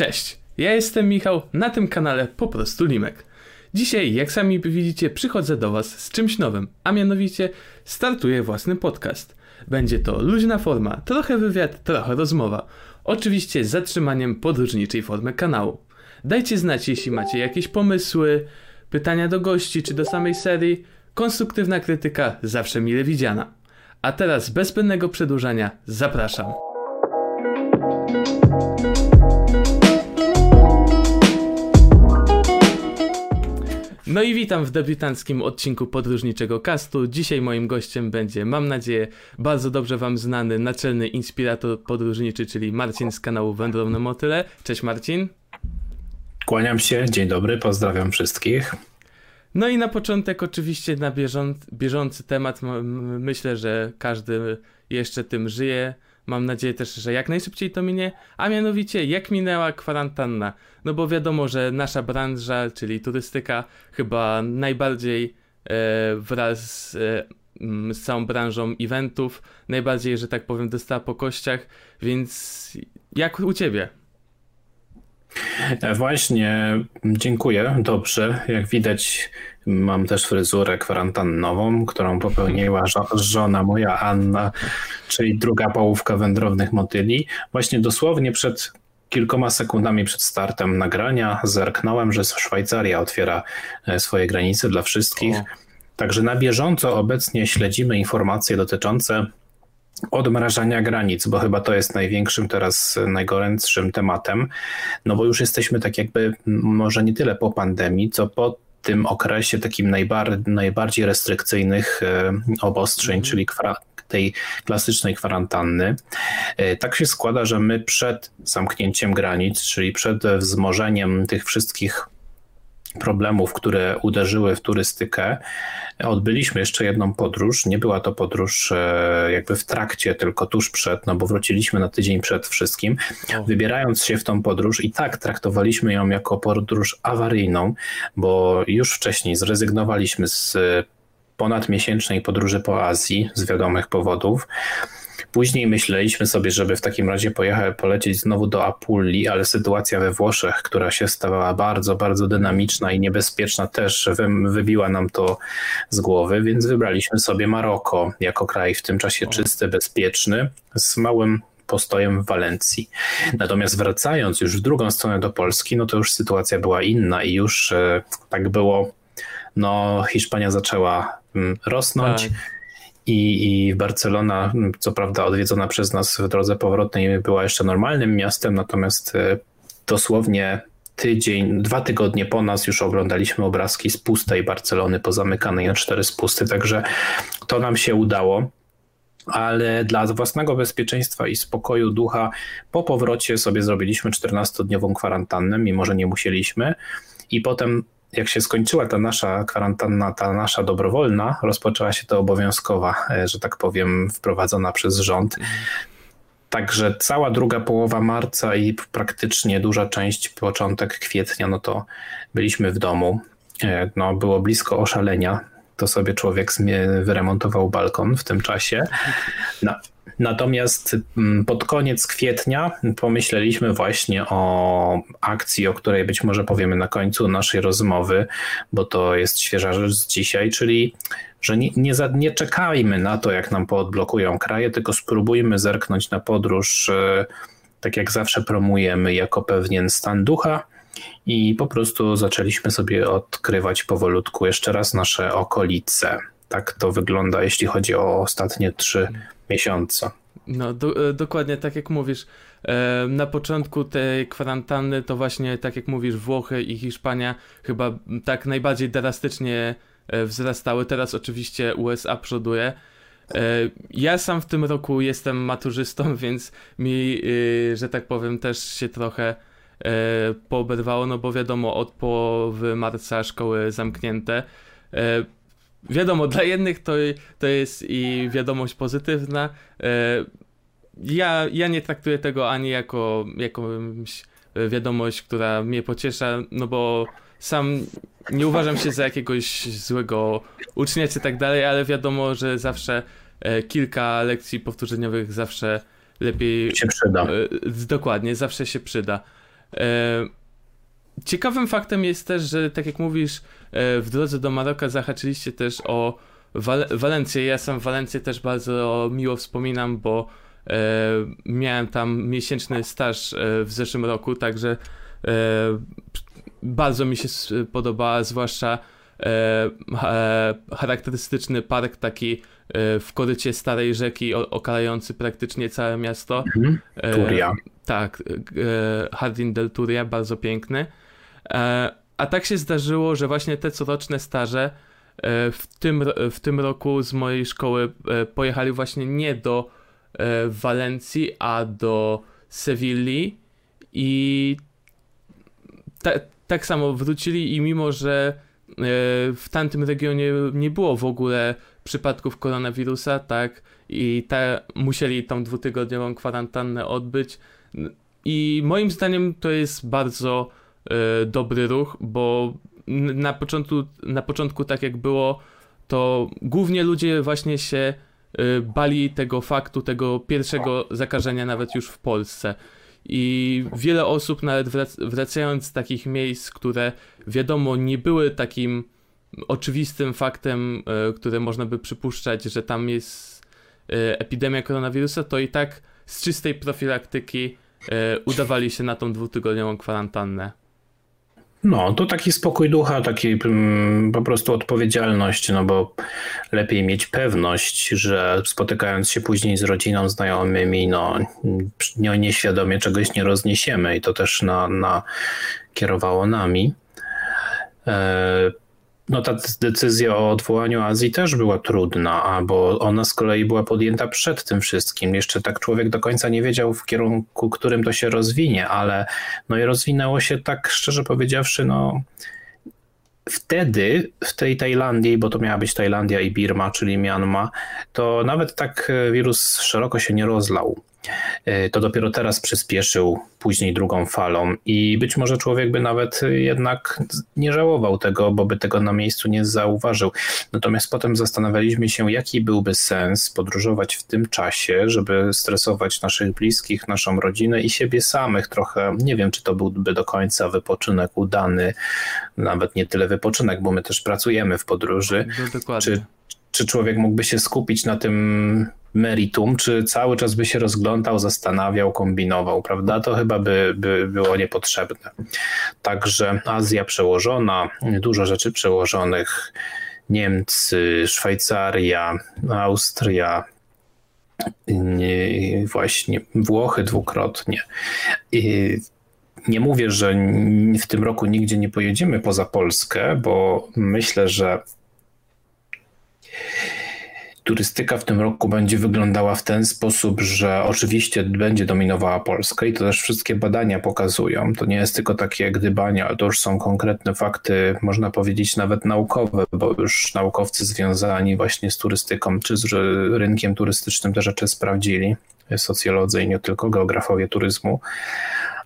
Cześć, ja jestem Michał, na tym kanale po prostu Limek. Dzisiaj, jak sami widzicie, przychodzę do Was z czymś nowym, a mianowicie startuję własny podcast. Będzie to luźna forma, trochę wywiad, trochę rozmowa. Oczywiście z zatrzymaniem podróżniczej formy kanału. Dajcie znać, jeśli macie jakieś pomysły, pytania do gości czy do samej serii. Konstruktywna krytyka zawsze mile widziana. A teraz bez zbędnego przedłużania zapraszam. No i witam w debiutanckim odcinku podróżniczego castu. Dzisiaj moim gościem będzie, mam nadzieję, bardzo dobrze wam znany naczelny inspirator podróżniczy, czyli Marcin z kanału Wędrowne Motyle. Cześć Marcin. Kłaniam się, dzień dobry, pozdrawiam wszystkich. No i na początek oczywiście na bieżący, bieżący temat, myślę, że każdy jeszcze tym żyje. Mam nadzieję też, że jak najszybciej to minie, a mianowicie jak minęła kwarantanna. No bo wiadomo, że nasza branża, czyli turystyka, chyba najbardziej e, wraz e, z całą branżą eventów, najbardziej, że tak powiem, dostała po kościach, więc jak u ciebie? E, właśnie, dziękuję, dobrze. Jak widać, mam też fryzurę kwarantannową, którą popełniła żo żona moja Anna, czyli druga połówka wędrownych motyli. Właśnie dosłownie przed kilkoma sekundami przed startem nagrania zerknąłem, że Szwajcaria otwiera e, swoje granice dla wszystkich. O. Także na bieżąco obecnie śledzimy informacje dotyczące odmrażania granic, bo chyba to jest największym teraz, najgorętszym tematem, no bo już jesteśmy tak jakby może nie tyle po pandemii, co po tym okresie takim najbar, najbardziej restrykcyjnych e, obostrzeń, mm. czyli tej klasycznej kwarantanny. E, tak się składa, że my przed zamknięciem granic, czyli przed wzmożeniem tych wszystkich problemów, które uderzyły w turystykę, odbyliśmy jeszcze jedną podróż. Nie była to podróż e, jakby w trakcie, tylko tuż przed, no bo wróciliśmy na tydzień przed wszystkim. Wybierając się w tą podróż i tak traktowaliśmy ją jako podróż awaryjną, bo już wcześniej zrezygnowaliśmy z ponadmiesięcznej podróży po Azji z wiadomych powodów. Później myśleliśmy sobie, żeby w takim razie pojechać, polecieć znowu do Apulii, ale sytuacja we Włoszech, która się stawała bardzo, bardzo dynamiczna i niebezpieczna, też wybiła nam to z głowy, więc wybraliśmy sobie Maroko jako kraj w tym czasie czysty, bezpieczny, z małym postojem w Walencji. Natomiast wracając już w drugą stronę do Polski, no to już sytuacja była inna i już e, tak było, no Hiszpania zaczęła mm, rosnąć. Tak i, i Barcelona, co prawda odwiedzona przez nas w drodze powrotnej, była jeszcze normalnym miastem, natomiast e, dosłownie tydzień, dwa tygodnie po nas już oglądaliśmy obrazki z pustej Barcelony, pozamykanej na cztery spusty, także to nam się udało. Ale dla własnego bezpieczeństwa i spokoju ducha po powrocie sobie zrobiliśmy 14-dniową kwarantannę, mimo że nie musieliśmy. I potem jak się skończyła ta nasza kwarantanna, ta nasza dobrowolna, rozpoczęła się to obowiązkowa, e, że tak powiem, wprowadzona przez rząd. Także cała druga połowa marca i praktycznie duża część początek kwietnia, no to byliśmy w domu. E, no, było blisko oszalenia. To sobie człowiek wyremontował balkon w tym czasie. No, Natomiast mm, pod koniec kwietnia pomyśleliśmy właśnie o akcji, o której być może powiemy na końcu naszej rozmowy, bo to jest świeża rzecz z dzisiaj, czyli że nie, nie, nie czekajmy na to, jak nam poodblokują kraje, tylko spróbujmy zerknąć na podróż, e, tak jak zawsze promujemy, jako pewien stan ducha. I po prostu zaczęliśmy sobie odkrywać powolutku jeszcze raz nasze okolice. Tak to wygląda, jeśli chodzi o ostatnie trzy miesiąca. No, do, e, dokładnie tak jak mówisz. E, na początku tej kwarantanny to właśnie, tak jak mówisz, Włochy i Hiszpania chyba tak najbardziej drastycznie e, wzrastały. Teraz oczywiście USA przoduje. Ja sam w tym roku jestem maturzystą, więc mi, że tak powiem, też się trochę pooberwało, no bo wiadomo, od połowy marca szkoły zamknięte wiadomo, dla jednych to, to jest i wiadomość pozytywna. E, ja, ja nie traktuję tego ani jako jakąś wiadomość, która mnie pociesza, no bo sam nie uważam się za jakiegoś złego ucznia czy tak dalej, ale wiadomo, że zawsze e, kilka lekcji powtórzeniowych zawsze lepiej się przyda. E, dokładnie, zawsze się przyda. Ciekawym faktem jest też, że tak jak mówisz, w drodze do Maroka zahaczyliście też o Wal Walencję. Ja sam Walencję też bardzo miło wspominam, bo miałem tam miesięczny staż w zeszłym roku, także bardzo mi się podobała, zwłaszcza e, e, charakterystyczny park taki e, w korycie starej rzeki okalający praktycznie całe miasto. Mhm. Turia. Tak, Hardin del Turia, bardzo piękny. A tak się zdarzyło, że właśnie te coroczne staże w tym, w tym roku z mojej szkoły pojechali właśnie nie do Walencji, a do Sewilli i ta, tak samo wrócili i mimo, że e, w tamtym regionie nie było w ogóle przypadków koronawirusa, tak, i te, musieli tą dwutygodniową kwarantannę odbyć. I moim zdaniem to jest bardzo e, dobry ruch, bo na początku, na początku, tak jak było, to głównie ludzie właśnie się e, bali tego faktu, tego pierwszego zakażenia nawet już w Polsce. I wiele osób, nawet wracając z takich miejsc, które wiadomo nie były takim oczywistym faktem, e, które można by przypuszczać, że tam jest e, epidemia koronawirusa, to i tak z czystej profilaktyki e, udawali się na tą dwutygodniową kwarantannę. No, to taki spokój ducha, taki mm, po prostu odpowiedzialność, no bo lepiej mieć pewność, że spotykając się później z rodziną, znajomymi, no nieświadomie czegoś nie rozniesiemy i to też na, na kierowało nami. E, no ta decyzja o odwołaniu Azji też była trudna, bo ona z kolei była podjęta przed tym wszystkim. Jeszcze tak człowiek do końca nie wiedział w kierunku, którym to się rozwinie, ale no i rozwinęło się tak szczerze powiedziawszy, no wtedy w tej Tajlandii, bo to miała być Tajlandia i Birma, czyli Myanmar, to nawet tak wirus szeroko się nie rozlał. E, to dopiero teraz przyspieszył później drugą falą i być może człowiek by nawet jednak nie żałował tego, bo by tego na miejscu nie zauważył. Natomiast potem zastanawialiśmy się, jaki byłby sens podróżować w tym czasie, żeby stresować naszych bliskich, naszą rodzinę i siebie samych trochę. Nie wiem, czy to byłby do końca wypoczynek udany, nawet nie tyle wypoczynek, bo my też pracujemy w podróży. No, dokładnie. Czy, czy człowiek mógłby się skupić na tym meritum, czy cały czas by się rozglądał, zastanawiał, kombinował, prawda? To chyba by, by było niepotrzebne. Także Azja przełożona, dużo rzeczy przełożonych. Niemcy, Szwajcaria, Austria, właśnie Włochy dwukrotnie. Nie mówię, że w tym roku nigdzie nie pojedziemy poza Polskę, bo myślę, że turystyka w tym roku będzie wyglądała w ten sposób, że oczywiście będzie dominowała Polska i to też wszystkie badania pokazują. To nie jest tylko takie gdybanie, ale to już są konkretne fakty, można powiedzieć nawet naukowe, bo już naukowcy związani właśnie z turystyką czy z rynkiem turystycznym te rzeczy sprawdzili, socjolodzy i nie tylko geografowie turyzmu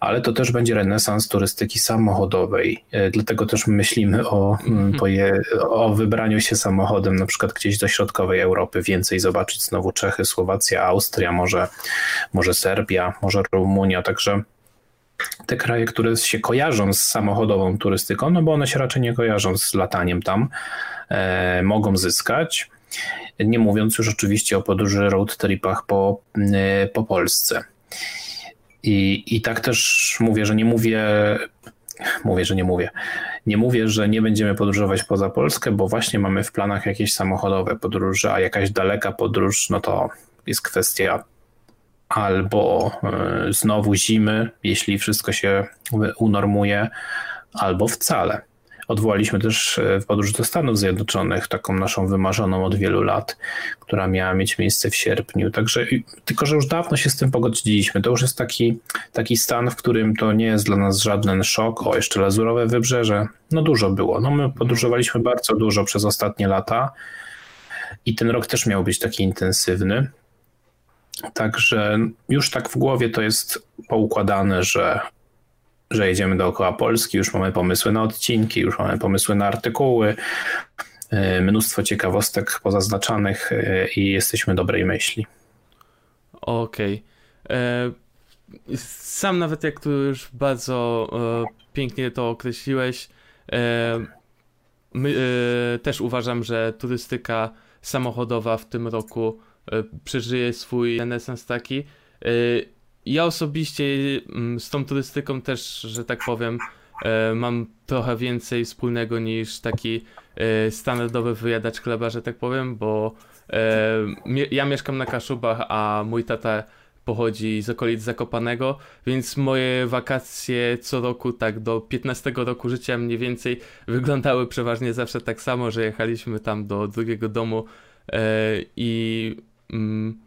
ale to też będzie renesans turystyki samochodowej. E, dlatego też myślimy o, mm, mhm. o wybraniu się samochodem, na przykład gdzieś do środkowej Europy, więcej zobaczyć znowu Czechy, Słowacja, Austria, może, może Serbia, może Rumunia, także te kraje, które się kojarzą z samochodową turystyką, no bo one się raczej nie kojarzą z lataniem tam, e, mogą zyskać. Nie mówiąc już oczywiście o podróży road tripach po, e, po Polsce. I, I tak też mówię, że nie mówię, mówię, że nie mówię. Nie mówię, że nie będziemy podróżować poza Polskę, bo właśnie mamy w planach jakieś samochodowe podróże, a jakaś daleka podróż, no to jest kwestia albo e, znowu zimy, jeśli wszystko się unormuje, albo wcale. Odwołaliśmy też e, podróż do Stanów Zjednoczonych, taką naszą wymarzoną od wielu lat, która miała mieć miejsce w sierpniu. Także, tylko że już dawno się z tym pogodziliśmy. To już jest taki, taki stan, w którym to nie jest dla nas żaden szok. O, jeszcze lazurowe wybrzeże. No dużo było. No my podróżowaliśmy bardzo dużo przez ostatnie lata i ten rok też miał być taki intensywny. Także już tak w głowie to jest poukładane, że że jedziemy dookoła Polski, już mamy pomysły na odcinki, już mamy pomysły na artykuły, e, mnóstwo ciekawostek pozaznaczanych e, i jesteśmy dobrej myśli. Okej. Okay. E, sam nawet jak tu już bardzo pięknie to określiłeś, my, też uważam, że turystyka samochodowa w tym roku przeżyje swój renesans taki. E, ja osobiście mm, z tą turystyką też, że tak powiem, e, mam trochę więcej wspólnego niż taki standardowy wyjadacz chleba, że tak powiem, bo ja mieszkam na Kaszubach, a mój tata pochodzi z okolic Zakopanego, więc moje wakacje co roku, tak do 15 roku życia mniej więcej wyglądały przeważnie zawsze tak samo, że jechaliśmy tam do drugiego domu e, i mm,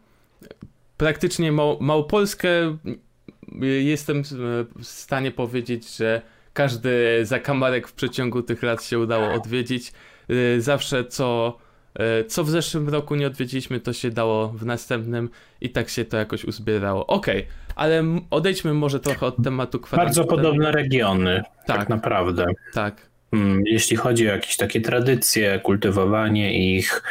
praktycznie Mał Małopolskę jestem w stanie powiedzieć, że każdy zakamarek w przeciągu tych lat się udało odwiedzić. E, zawsze co E, co w zeszłym roku nie odwiedziliśmy, to się dało w następnym i tak się to jakoś uzbierało. Okej, okay, ale odejdźmy może trochę od tematu kwarantanny. Bardzo podobne regiony, tak, tak naprawdę. Tak. Mm, jeśli chodzi o jakieś takie tradycje, kultywowanie ich,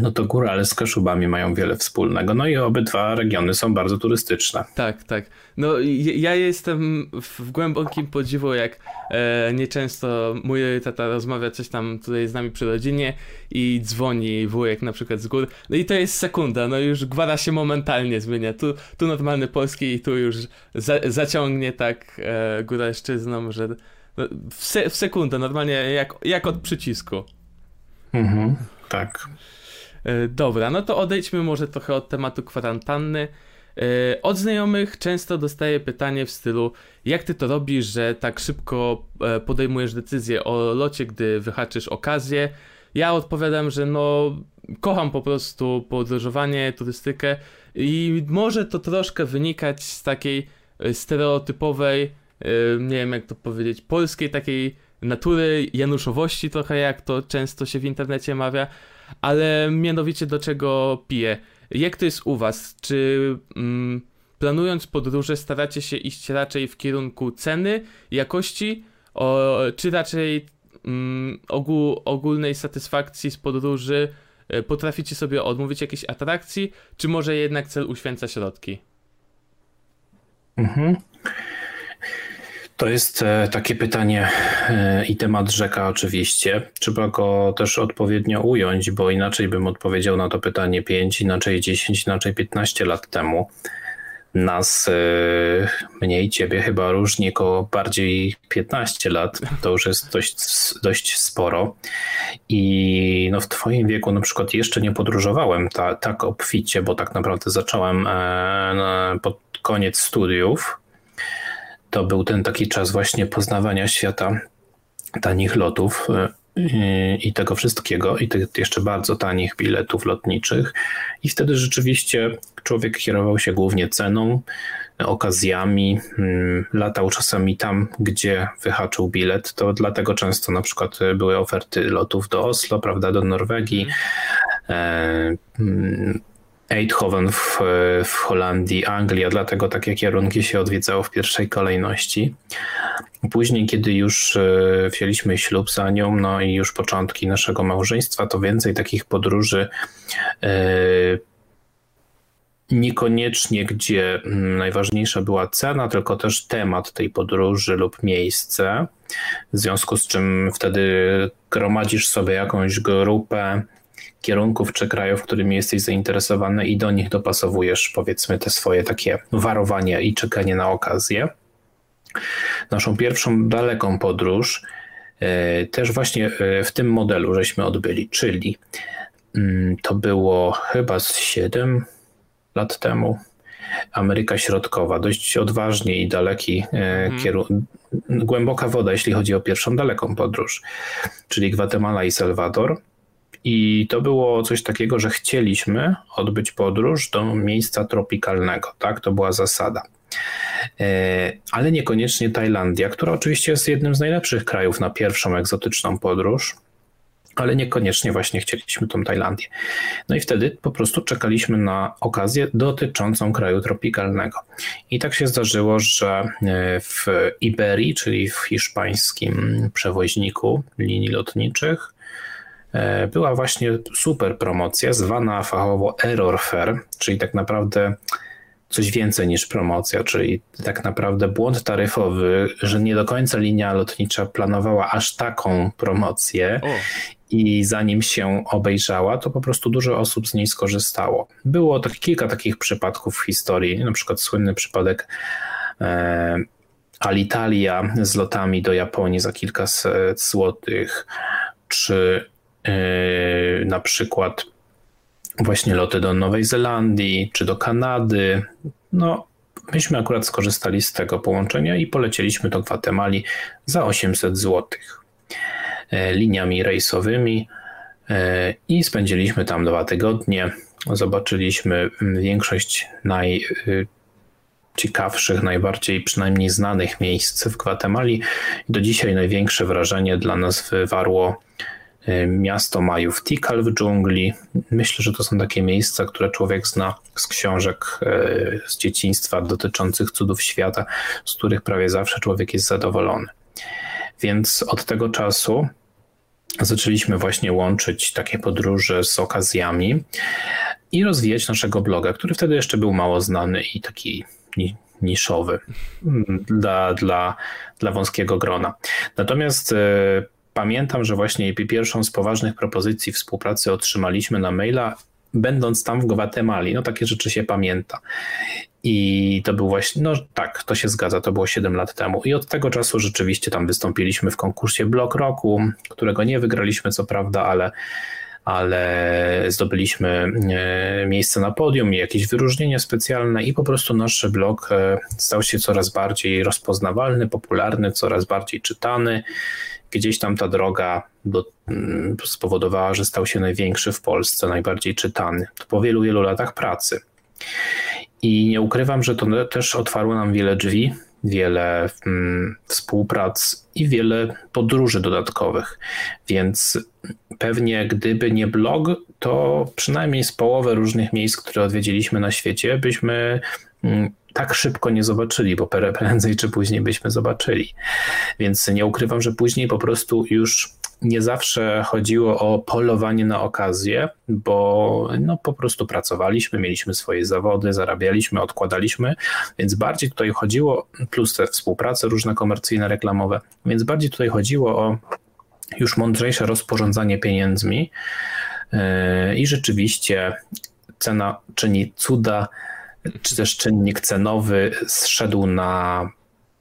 no to górale z Kaszubami mają wiele wspólnego. No i obydwa regiony są bardzo turystyczne. Tak, tak. No ja jestem w głębokim podziwu, jak e, nieczęsto mój tata rozmawia coś tam tutaj z nami przy rodzinie i dzwoni wujek na przykład z gór. No i to jest sekunda, no już gwara się momentalnie zmienia. Tu, tu normalny polski i tu już za, zaciągnie tak e, góralszczyzną, że no, w, se, w sekundę, normalnie jak, jak od przycisku. Mhm. Tak. E, dobra, no to odejdźmy może trochę od tematu kwarantanny. E, od znajomych często dostaję pytanie w stylu, jak ty to robisz, że tak szybko e, podejmujesz decyzję o locie, gdy wyhaczysz okazję. Ja odpowiadam, że no, kocham po prostu podróżowanie, turystykę i może to troszkę wynikać z takiej stereotypowej, nie wiem jak to powiedzieć, polskiej takiej natury, januszowości trochę, jak to często się w internecie mawia, ale mianowicie do czego piję. Jak to jest u was? Czy mm, planując podróże staracie się iść raczej w kierunku ceny, jakości, o, czy raczej mm, ogół, ogólnej satysfakcji z podróży e, potraficie sobie odmówić jakiejś atrakcji, czy może jednak cel uświęca środki? Mhm. To jest e, takie pytanie e, i temat rzeka oczywiście. Trzeba go też odpowiednio ująć, bo inaczej bym odpowiedział na to pytanie 5, inaczej 10, inaczej 15 lat temu. Nas, e, mniej ciebie chyba różni około bardziej 15 lat. To już jest dość, dość sporo. I no w twoim wieku na przykład jeszcze nie podróżowałem ta, tak obficie, bo tak naprawdę zacząłem pod koniec studiów to był ten taki czas właśnie poznawania świata tanich lotów y, i tego wszystkiego, i tych jeszcze bardzo tanich biletów lotniczych. I wtedy rzeczywiście człowiek kierował się głównie ceną, okazjami, mm, latał czasami tam, gdzie wyhaczył bilet. To dlatego często na przykład były oferty lotów do Oslo, prawda, do Norwegii. Eindhoven w, w Holandii, Anglia, dlatego takie kierunki się odwiedzało w pierwszej kolejności. Później, kiedy już e, wzięliśmy ślub za nią, no i już początki naszego małżeństwa, to więcej takich podróży e, niekoniecznie, gdzie mm, najważniejsza była cena, tylko też temat tej podróży lub miejsce. W związku z czym wtedy gromadzisz sobie jakąś grupę kierunków czy krajów, którymi jesteś zainteresowany i do nich dopasowujesz powiedzmy te swoje takie warowanie i czekanie na okazję. Naszą pierwszą daleką podróż e, też właśnie e, w tym modelu żeśmy odbyli, czyli mm, to było chyba z 7 lat temu. Ameryka Środkowa, dość odważnie i daleki e, mhm. kierunek, głęboka woda, jeśli chodzi o pierwszą daleką podróż, czyli Gwatemala i Salwador. I to było coś takiego, że chcieliśmy odbyć podróż do miejsca tropikalnego, tak? To była zasada. E, ale niekoniecznie Tajlandia, która oczywiście jest jednym z najlepszych krajów na pierwszą egzotyczną podróż, ale niekoniecznie właśnie chcieliśmy tą Tajlandię. No i wtedy po prostu czekaliśmy na okazję dotyczącą kraju tropikalnego. I tak się zdarzyło, że e, w Iberii, czyli w hiszpańskim przewoźniku linii lotniczych, była właśnie super promocja zwana fachowo Error Fair, czyli tak naprawdę coś więcej niż promocja, czyli tak naprawdę błąd taryfowy, że nie do końca linia lotnicza planowała aż taką promocję. O. I zanim się obejrzała, to po prostu dużo osób z niej skorzystało. Było tak, kilka takich przypadków w historii, na przykład słynny przypadek e, Alitalia z lotami do Japonii za kilkaset złotych, czy e, na przykład właśnie loty do Nowej Zelandii czy do Kanady. No, myśmy akurat skorzystali z tego połączenia i polecieliśmy do Gwatemali za 800 zł e, liniami rejsowymi e, i spędziliśmy tam dwa tygodnie. Zobaczyliśmy większość najciekawszych, najbardziej przynajmniej znanych miejsc w Gwatemali. Do dzisiaj największe wrażenie dla nas wywarło miasto Majów Tikal w dżungli. Myślę, że to są takie miejsca, które człowiek zna z książek e, z dzieciństwa dotyczących cudów świata, z których prawie zawsze człowiek jest zadowolony. Więc od tego czasu zaczęliśmy właśnie łączyć takie podróże z okazjami i rozwijać naszego bloga, który wtedy jeszcze był mało znany i taki niszowy dla, dla, dla wąskiego grona. Natomiast e, pamiętam, że właśnie pierwszą z poważnych propozycji współpracy otrzymaliśmy na maila, będąc tam w Gwatemali. No takie rzeczy się pamięta. I to był właśnie, no tak, to się zgadza, to było 7 lat temu. I od tego czasu rzeczywiście tam wystąpiliśmy w konkursie Blok Roku, którego nie wygraliśmy, co prawda, ale, ale zdobyliśmy e, miejsce na podium i jakieś wyróżnienie specjalne, i po prostu nasz blog e, stał się coraz bardziej rozpoznawalny, popularny, coraz bardziej czytany gdzieś tam ta droga do, mm, spowodowała, że stał się największy w Polsce, najbardziej czytany. Po wielu, wielu latach pracy. I nie ukrywam, że to też otwarło nam wiele drzwi, wiele mm, współprac i wiele podróży dodatkowych. Więc pewnie gdyby nie blog, to przynajmniej z połowy różnych miejsc, które odwiedziliśmy na świecie, byśmy mm, tak szybko nie zobaczyli, bo prędzej czy później byśmy zobaczyli. Więc nie ukrywam, że później po prostu już nie zawsze chodziło o polowanie na okazję, bo no po prostu pracowaliśmy, mieliśmy swoje zawody, zarabialiśmy, odkładaliśmy, więc bardziej tutaj chodziło, plus te współprace różne komercyjne, reklamowe, więc bardziej tutaj chodziło o już mądrzejsze rozporządzanie pieniędzmi yy, i rzeczywiście cena czyni cuda czy też czynnik cenowy zszedł na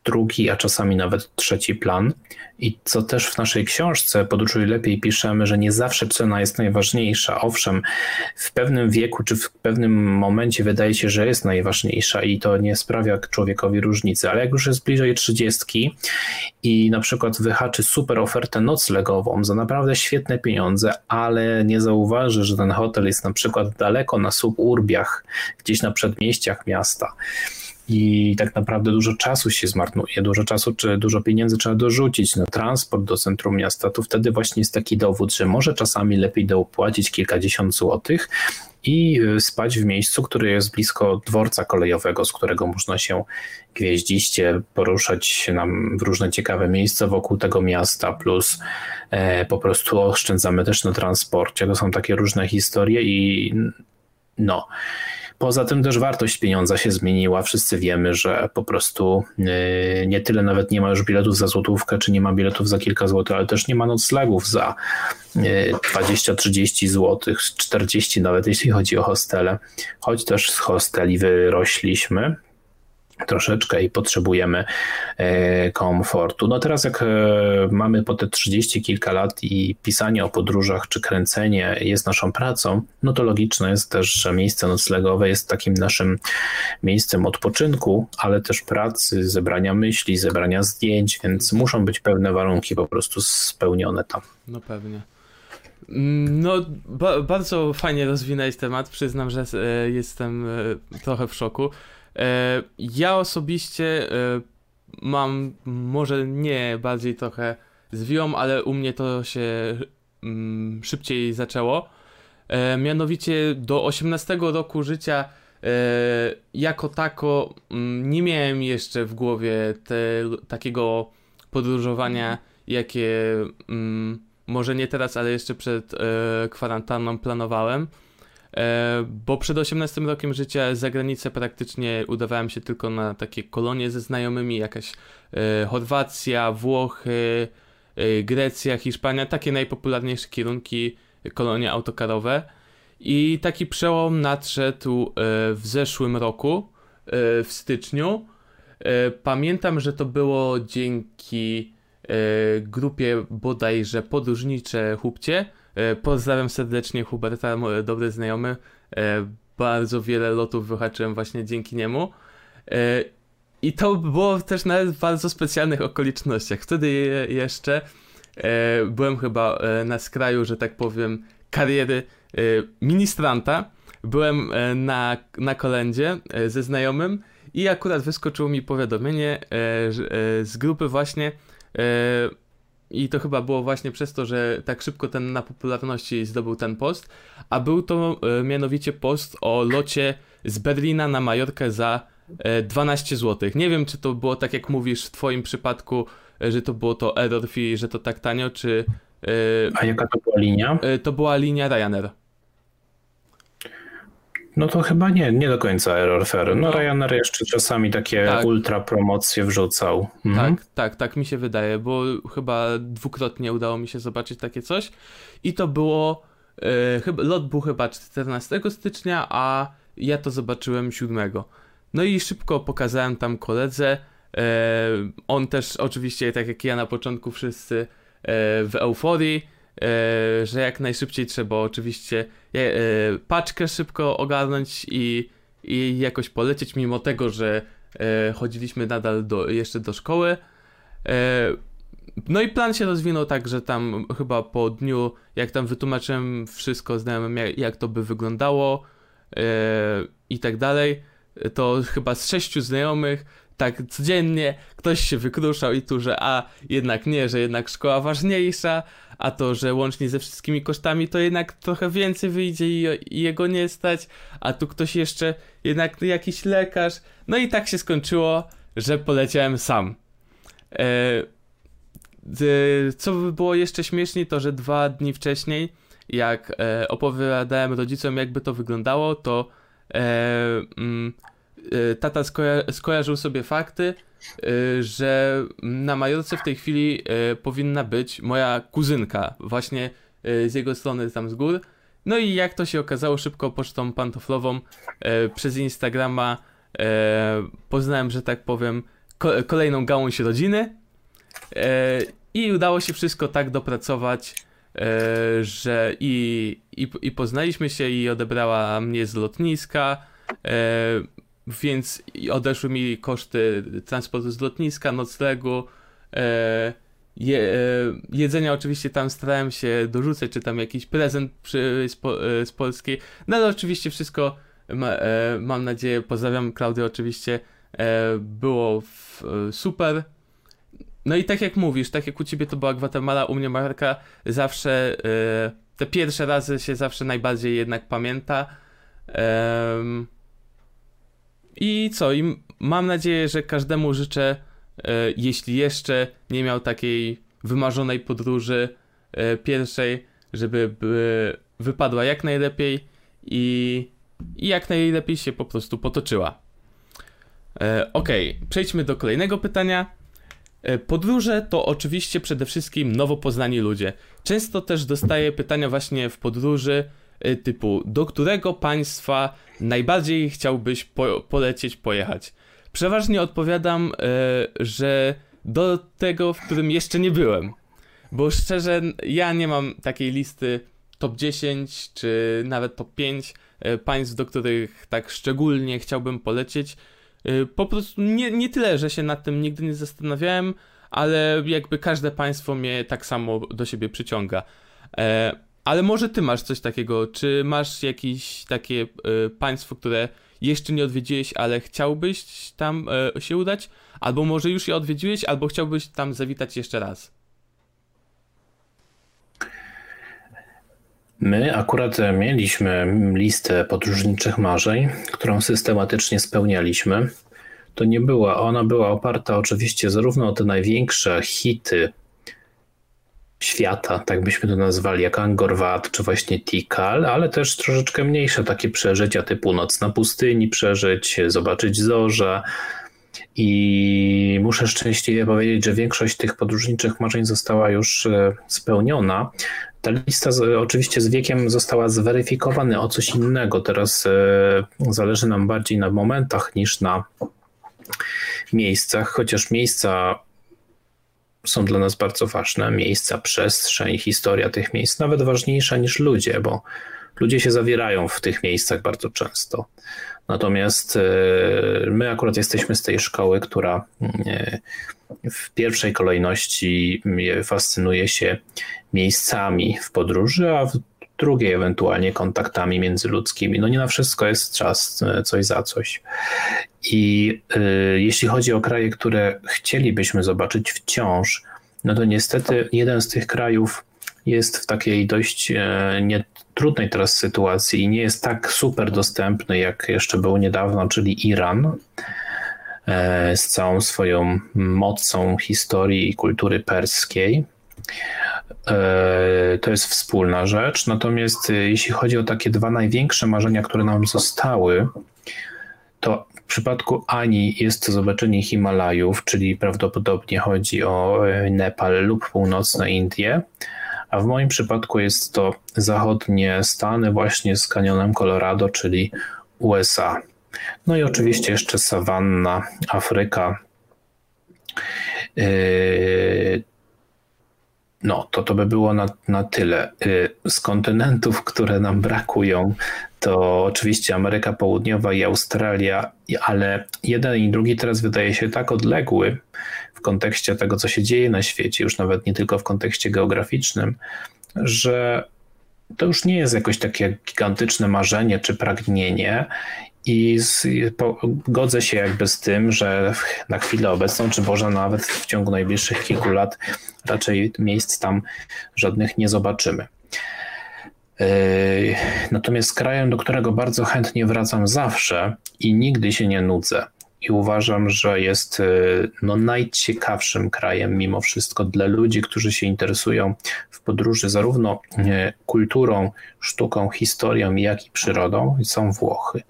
drugi, a czasami nawet trzeci plan. I co też w naszej książce Podróżuj Lepiej piszemy, że nie zawsze cena jest najważniejsza. Owszem, w pewnym wieku czy w pewnym momencie wydaje się, że jest najważniejsza i to nie sprawia człowiekowi różnicy, ale jak już jest bliżej trzydziestki i na przykład wyhaczy super ofertę noclegową za naprawdę świetne pieniądze, ale nie zauważy, że ten hotel jest na przykład daleko na suburbiach, gdzieś na przedmieściach miasta, i tak naprawdę dużo czasu się zmarnuje, dużo czasu czy dużo pieniędzy trzeba dorzucić na transport do centrum miasta, to wtedy właśnie jest taki dowód, że może czasami lepiej dopłacić kilkadziesiąt złotych i y, spać w miejscu, które jest blisko dworca kolejowego, z którego można się gwieździście poruszać nam w różne ciekawe miejsca wokół tego miasta, plus e, po prostu oszczędzamy też na transporcie. To są takie różne historie i no Poza tym też wartość pieniądza się zmieniła. Wszyscy wiemy, że po prostu y, nie tyle nawet nie ma już biletów za złotówkę, czy nie ma biletów za kilka złotych, ale też nie ma noclegów za 20-30 złotych, 40 nawet jeśli chodzi o hostele. Choć też z hosteli wyrośliśmy, troszeczkę i potrzebujemy e, komfortu. No teraz jak e, mamy po te 30 kilka lat i pisanie o podróżach czy kręcenie jest naszą pracą, no to logiczne jest też, że miejsce noclegowe jest takim naszym miejscem odpoczynku, ale też pracy, zebrania myśli, zebrania zdjęć, więc muszą być pewne warunki po prostu spełnione tam. No pewnie. No, ba bardzo fajnie rozwinąłeś temat. Przyznam, że e, jestem trochę w szoku. E, ja osobiście e, mam może nie bardziej trochę zwią, ale u mnie to się mm, szybciej zaczęło. E, mianowicie do 18 roku życia jako tako mm, nie miałem jeszcze w głowie te, takiego podróżowania, jakie mm, może nie teraz, ale jeszcze przed kwarantanną planowałem. E, bo przed 18 rokiem życia za granicę praktycznie udawałem się tylko na takie kolonie ze znajomymi, jakaś e, Chorwacja, Włochy, e, Grecja, Hiszpania, takie najpopularniejsze kierunki kolonie autokarowe. I taki przełom nadszedł w zeszłym roku, w styczniu. Pamiętam, że to było dzięki grupie bodajże Podróżnicze Chłopcie, E, pozdrawiam serdecznie Huberta, dobry znajomy. E, bardzo wiele lotów wyhaczyłem właśnie dzięki niemu. E, I to było też nawet w bardzo specjalnych okolicznościach. Wtedy jeszcze byłem chyba na skraju, że tak powiem, kariery ministranta. Byłem na, na kolendzie ze znajomym i akurat wyskoczyło mi powiadomienie z grupy właśnie i to chyba było właśnie przez to, że tak szybko ten na popularności zdobył ten post, a był to e, mianowicie post o locie z Berlina na Majorkę za e, 12 zł. Nie wiem, czy to było tak jak mówisz w twoim przypadku, e, że to było to error fee, że to tak tanio, czy... E, a jaka to była linia? E, to była linia Ryanair. No to chyba nie, nie do końca Error Fair. No, no Ryanair jeszcze czasami takie tak. ultra promocje wrzucał. Mhm. Tak, tak, tak mi się wydaje, bo chyba dwukrotnie udało mi się zobaczyć takie coś i to było, e, chyba, lot był chyba 14 stycznia, a ja to zobaczyłem 7. No i szybko pokazałem tam koledze, e, on też oczywiście, tak jak ja na początku wszyscy e, w euforii, E, że jak najszybciej trzeba oczywiście e, paczkę szybko ogarnąć i, i jakoś polecieć, mimo tego, że e, chodziliśmy nadal do, jeszcze do szkoły. No i plan się rozwinął tak, że tam chyba po dniu, jak tam wytłumaczyłem wszystko znajomym, jak, jak to by wyglądało i tak dalej, to chyba z sześciu znajomych tak codziennie ktoś się wykruszał i tu, że a jednak nie, że jednak szkoła ważniejsza, a to, że łącznie ze wszystkimi kosztami to jednak trochę więcej wyjdzie i, i jego nie stać, a tu ktoś jeszcze, jednak jakiś lekarz. No i tak się skończyło, że poleciałem sam. E, co by było jeszcze śmieszniej, to że dwa dni wcześniej, jak e, opowiadałem rodzicom, jakby to wyglądało, to e, mm, tata skoja skojarzył sobie fakty, Y, że na Majorce w tej chwili y, powinna być moja kuzynka, właśnie y, z jego strony tam z gór. No i jak to się okazało, szybko pocztą pantoflową przez Instagrama poznałem, że tak powiem, kolejną gałąź rodziny i udało się wszystko tak dopracować, że i, i, i poznaliśmy się i odebrała mnie z lotniska więc odeszły mi koszty transportu z lotniska, noclegu, e, je, e, jedzenia oczywiście tam starałem się dorzucać, czy tam jakiś prezent przy, z, po, e, z Polski, no ale oczywiście wszystko ma, e, mam nadzieję, pozdrawiam Klaudię oczywiście, e, było w, e, super. No i tak jak mówisz, tak jak u ciebie to była Gwatemala, u mnie Marka zawsze, te pierwsze razy się zawsze najbardziej jednak pamięta. I co? I mam nadzieję, że każdemu życzę, e, jeśli jeszcze nie miał takiej wymarzonej podróży e, pierwszej, żeby wypadła jak najlepiej i, i jak najlepiej się po prostu potoczyła. E, ok, przejdźmy do kolejnego pytania. Podróże to oczywiście przede wszystkim nowo poznani ludzie. Często też dostaję pytania właśnie w podróży, typu do którego państwa najbardziej chciałbyś po polecieć, pojechać? Przeważnie odpowiadam, y, że do tego, w którym jeszcze nie byłem. Bo szczerze, ja nie mam takiej listy top 10 czy nawet top 5 y, państw, do których tak szczególnie chciałbym polecieć. Po prostu nie, nie tyle, że się nad tym nigdy nie zastanawiałem, ale jakby każde państwo mnie tak samo do siebie przyciąga. E, ale może ty masz coś takiego, czy masz jakieś takie y, państwo, które jeszcze nie odwiedziłeś, ale chciałbyś tam y, się udać? Albo może już je odwiedziłeś, albo chciałbyś tam zawitać jeszcze raz? My akurat mieliśmy listę podróżniczych marzeń, którą systematycznie spełnialiśmy. To nie była, ona była oparta oczywiście zarówno o te największe hity świata, tak byśmy to nazwali, jak Angkor Wat czy właśnie Tikal, ale też troszeczkę mniejsze takie przeżycia typu noc na pustyni przeżyć, zobaczyć zorze. I muszę szczęśliwie powiedzieć, że większość tych podróżniczych marzeń została już e, spełniona. Ta lista z, oczywiście z wiekiem została zweryfikowana o coś innego. Teraz e, zależy nam bardziej na momentach niż na miejscach, chociaż miejsca są dla nas bardzo ważne. Miejsca, przestrzeń, historia tych miejsc, nawet ważniejsza niż ludzie, bo ludzie się zawierają w tych miejscach bardzo często. Natomiast e, my akurat jesteśmy z tej szkoły, która e, w pierwszej kolejności fascynuje się miejscami w podróży, a w drugiej ewentualnie kontaktami międzyludzkimi. No nie na wszystko jest czas, e, coś za coś. I y, jeśli chodzi o kraje, które chcielibyśmy zobaczyć wciąż, no to niestety jeden z tych krajów jest w takiej dość e, nie, trudnej teraz sytuacji i nie jest tak super dostępny, jak jeszcze był niedawno, czyli Iran z całą swoją mocą historii i kultury perskiej. E, to jest wspólna rzecz. Natomiast e, jeśli chodzi o takie dwa największe marzenia, które nam zostały, to w przypadku Ani jest to zobaczenie Himalajów, czyli prawdopodobnie chodzi o e, Nepal lub północne Indie, a w moim przypadku jest to zachodnie Stany właśnie z kanionem Colorado, czyli USA. No i oczywiście jeszcze sawanna, Afryka. No, to to by było na, na tyle. Y, z kontynentów, które nam brakują, to oczywiście Ameryka Południowa i Australia, ale jeden i drugi teraz wydaje się tak odległy w kontekście tego, co się dzieje na świecie, już nawet nie tylko w kontekście geograficznym, że to już nie jest jakoś takie gigantyczne marzenie czy pragnienie i z, po, godzę się jakby z tym, że na chwilę obecną, czy może nawet w ciągu najbliższych kilku lat, raczej miejsc tam żadnych nie zobaczymy. Yy, natomiast krajem, do którego bardzo chętnie wracam zawsze i nigdy się nie nudzę, i uważam, że jest y, no, najciekawszym krajem mimo wszystko dla ludzi, którzy się interesują w podróży zarówno y, kulturą, sztuką, historią, jak i przyrodą, są Włochy.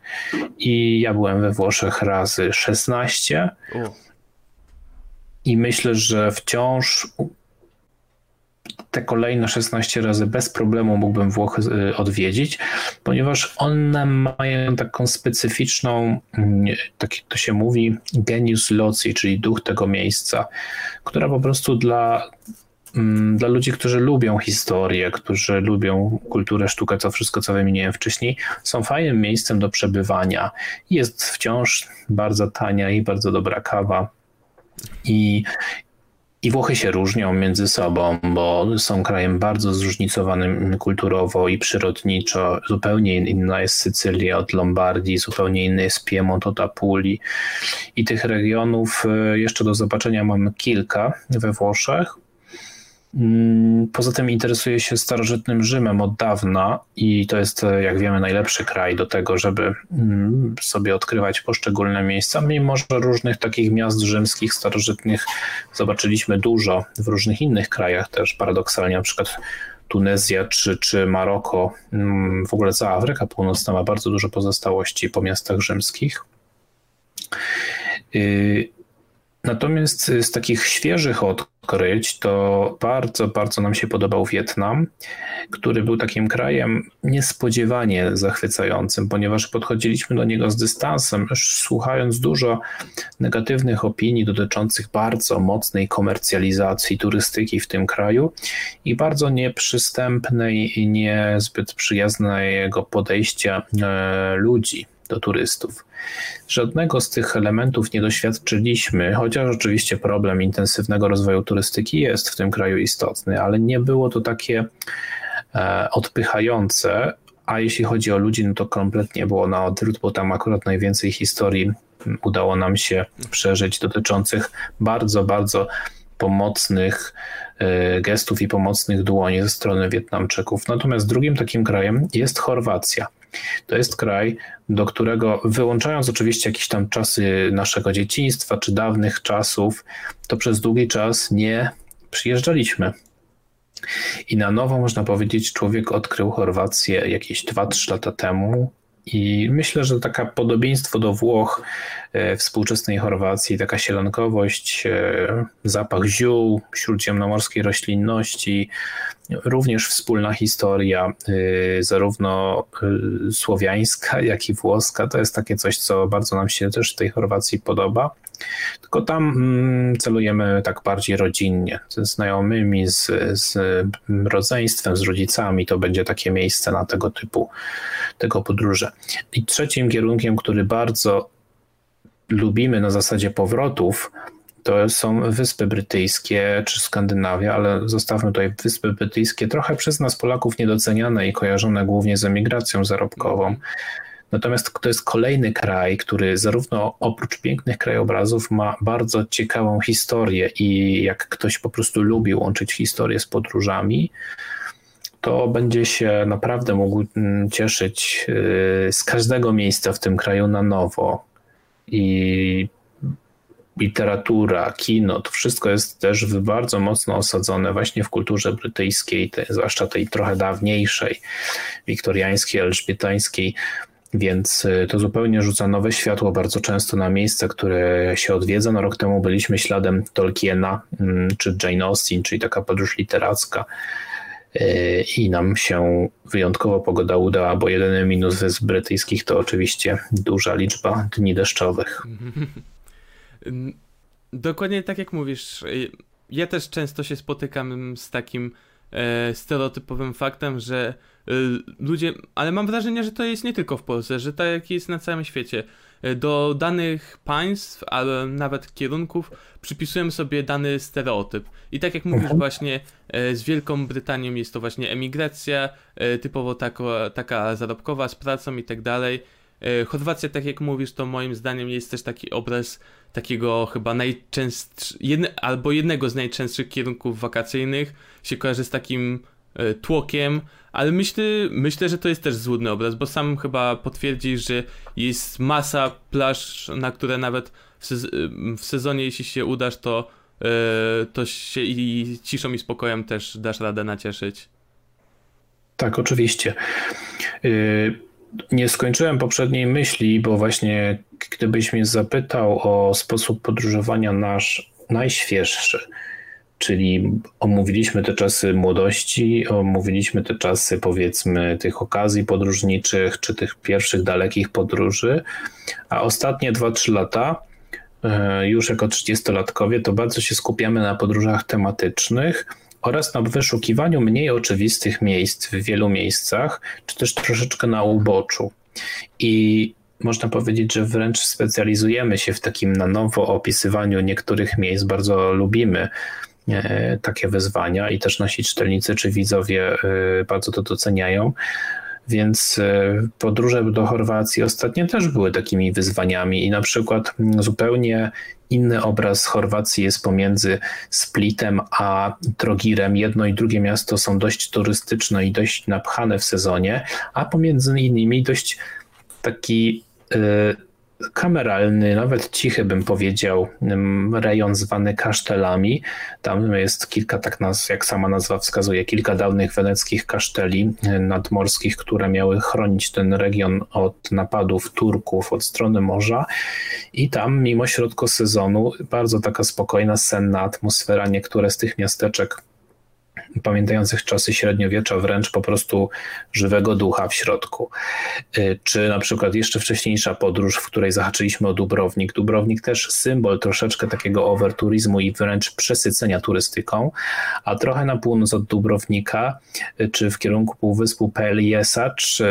I ja byłem we Włoszech razy 16. I myślę, że wciąż te kolejne 16 razy bez problemu mógłbym Włochy y, odwiedzić, ponieważ one mają taką specyficzną, mm, tak jak to się mówi, genius loci, czyli duch tego miejsca, która po prostu dla, mm, dla ludzi, którzy lubią historię, którzy lubią kulturę, sztukę, to wszystko, co wymieniłem wcześniej, są fajnym miejscem do przebywania. Jest wciąż bardzo tania i bardzo dobra kawa. I, i Włochy się różnią między sobą, bo są krajem bardzo zróżnicowanym kulturowo i przyrodniczo. Zupełnie inna jest Sycylia od Lombardii, zupełnie inny jest Piemont od Apulii. I tych regionów e, jeszcze do zobaczenia mamy kilka we Włoszech. Mm, poza tym interesuje się starożytnym Rzymem od dawna i to jest, jak wiemy, najlepszy kraj do tego, żeby mm, sobie odkrywać poszczególne miejsca. Mimo, że różnych takich miast rzymskich, starożytnych zobaczyliśmy dużo w różnych innych krajach też, paradoksalnie, na przykład Tunezja czy, czy Maroko, mm, w ogóle cała Afryka Północna ma bardzo dużo pozostałości po miastach rzymskich. Y, Natomiast z takich świeżych odkryć to bardzo, bardzo nam się podobał Wietnam, który był takim krajem niespodziewanie zachwycającym, ponieważ podchodziliśmy do niego z dystansem, słuchając dużo negatywnych opinii dotyczących bardzo mocnej komercjalizacji turystyki w tym kraju i bardzo nieprzystępnej i niezbyt przyjaznego podejścia e, ludzi do turystów. Żadnego z tych elementów nie doświadczyliśmy, chociaż oczywiście problem intensywnego rozwoju turystyki jest w tym kraju istotny, ale nie było to takie e, odpychające, a jeśli chodzi o ludzi, no to kompletnie było na odwrót, bo tam akurat najwięcej historii udało nam się przeżyć dotyczących bardzo, bardzo pomocnych e, gestów i pomocnych dłoni ze strony Wietnamczyków. Natomiast drugim takim krajem jest Chorwacja. To jest kraj, do którego wyłączając oczywiście jakieś tam czasy naszego dzieciństwa czy dawnych czasów, to przez długi czas nie przyjeżdżaliśmy. I na nowo można powiedzieć, człowiek odkrył Chorwację jakieś 2-3 lata temu i myślę, że taka podobieństwo do Włoch współczesnej Chorwacji, taka sielankowość, e, zapach ziół, śródziemnomorskiej roślinności, również wspólna historia, e, zarówno słowiańska, jak i włoska, to jest takie coś, co bardzo nam się też w tej Chorwacji podoba. Tylko tam mm, celujemy tak bardziej rodzinnie, ze znajomymi, z, z rodzeństwem, z rodzicami. To będzie takie miejsce na tego typu tego podróże. I trzecim kierunkiem, który bardzo lubimy na zasadzie powrotów, to są Wyspy Brytyjskie czy Skandynawia, ale zostawmy tutaj Wyspy Brytyjskie, trochę przez nas Polaków niedoceniane i kojarzone głównie z emigracją zarobkową. Natomiast to jest kolejny kraj, który zarówno oprócz pięknych krajobrazów ma bardzo ciekawą historię i jak ktoś po prostu lubi łączyć historię z podróżami, to będzie się naprawdę mógł mm, cieszyć y, z każdego miejsca w tym kraju na nowo. I literatura, kino, to wszystko jest też bardzo mocno osadzone właśnie w kulturze brytyjskiej, zwłaszcza tej trochę dawniejszej, wiktoriańskiej, elżbietańskiej. Więc y, to zupełnie rzuca nowe światło bardzo często na miejsca, które się odwiedza. No rok temu byliśmy śladem Tolkiena mm, czy Jane Austen, czyli taka podróż literacka i nam się wyjątkowo pogoda udała, bo jedyny minus wysp brytyjskich to oczywiście duża liczba dni deszczowych. Dokładnie tak jak mówisz. Ja też często się spotykam z takim e, stereotypowym faktem, że e, ludzie, ale mam wrażenie, że to jest nie tylko w Polsce, że tak jest na całym świecie. E, do danych państw, ale nawet kierunków przypisujemy sobie dany stereotyp. I tak jak mówisz, mhm. właśnie e, z Wielką Brytanią jest to właśnie emigracja, e, typowo tako, taka zarobkowa z pracą i tak dalej. Chorwacja, tak jak mówisz, to moim zdaniem jest też taki obraz takiego chyba najczęstszego, jedne, albo jednego z najczęstszych kierunków wakacyjnych, się kojarzy z takim tłokiem, ale myślę, myślę, że to jest też złudny obraz, bo sam chyba potwierdzisz, że jest masa plaż, na które nawet w, sez w sezonie, jeśli się udasz, to, yy, to się i ciszą i spokojem też dasz radę nacieszyć. Tak, oczywiście. Yy nie skończyłem poprzedniej myśli, bo właśnie gdybyś mnie zapytał o sposób podróżowania nasz najświeższy, czyli omówiliśmy te czasy młodości, omówiliśmy te czasy powiedzmy tych okazji podróżniczych, czy tych pierwszych dalekich podróży, a ostatnie 2-3 lata e, już jako 30-latkowie, to bardzo się skupiamy na podróżach tematycznych, oraz na wyszukiwaniu mniej oczywistych miejsc w wielu miejscach, czy też troszeczkę na uboczu. I można powiedzieć, że wręcz specjalizujemy się w takim na nowo opisywaniu niektórych miejsc. Bardzo lubimy takie wyzwania i też nasi czytelnicy czy widzowie e, bardzo to doceniają. Więc e, podróże do Chorwacji ostatnio też były takimi wyzwaniami i na przykład zupełnie inny obraz Chorwacji jest pomiędzy Splitem a Trogirem. Jedno i drugie miasto są dość turystyczne i dość napchane w sezonie, a pomiędzy innymi dość taki e, kameralny, nawet cichy bym powiedział, rejon zwany kasztelami. Tam jest kilka, tak nas, jak sama nazwa wskazuje, kilka dawnych weneckich kaszteli nadmorskich, które miały chronić ten region od napadów Turków od strony morza. I tam, mimo środku sezonu, bardzo taka spokojna, senna atmosfera. Niektóre z tych miasteczek pamiętających czasy średniowiecza, wręcz po prostu żywego ducha w środku. Y, czy na przykład jeszcze wcześniejsza podróż, w której zahaczyliśmy o Dubrownik. Dubrownik też symbol troszeczkę takiego overturizmu i wręcz przesycenia turystyką, a trochę na północ od Dubrownika, y, czy w kierunku półwyspu Peliesa, czy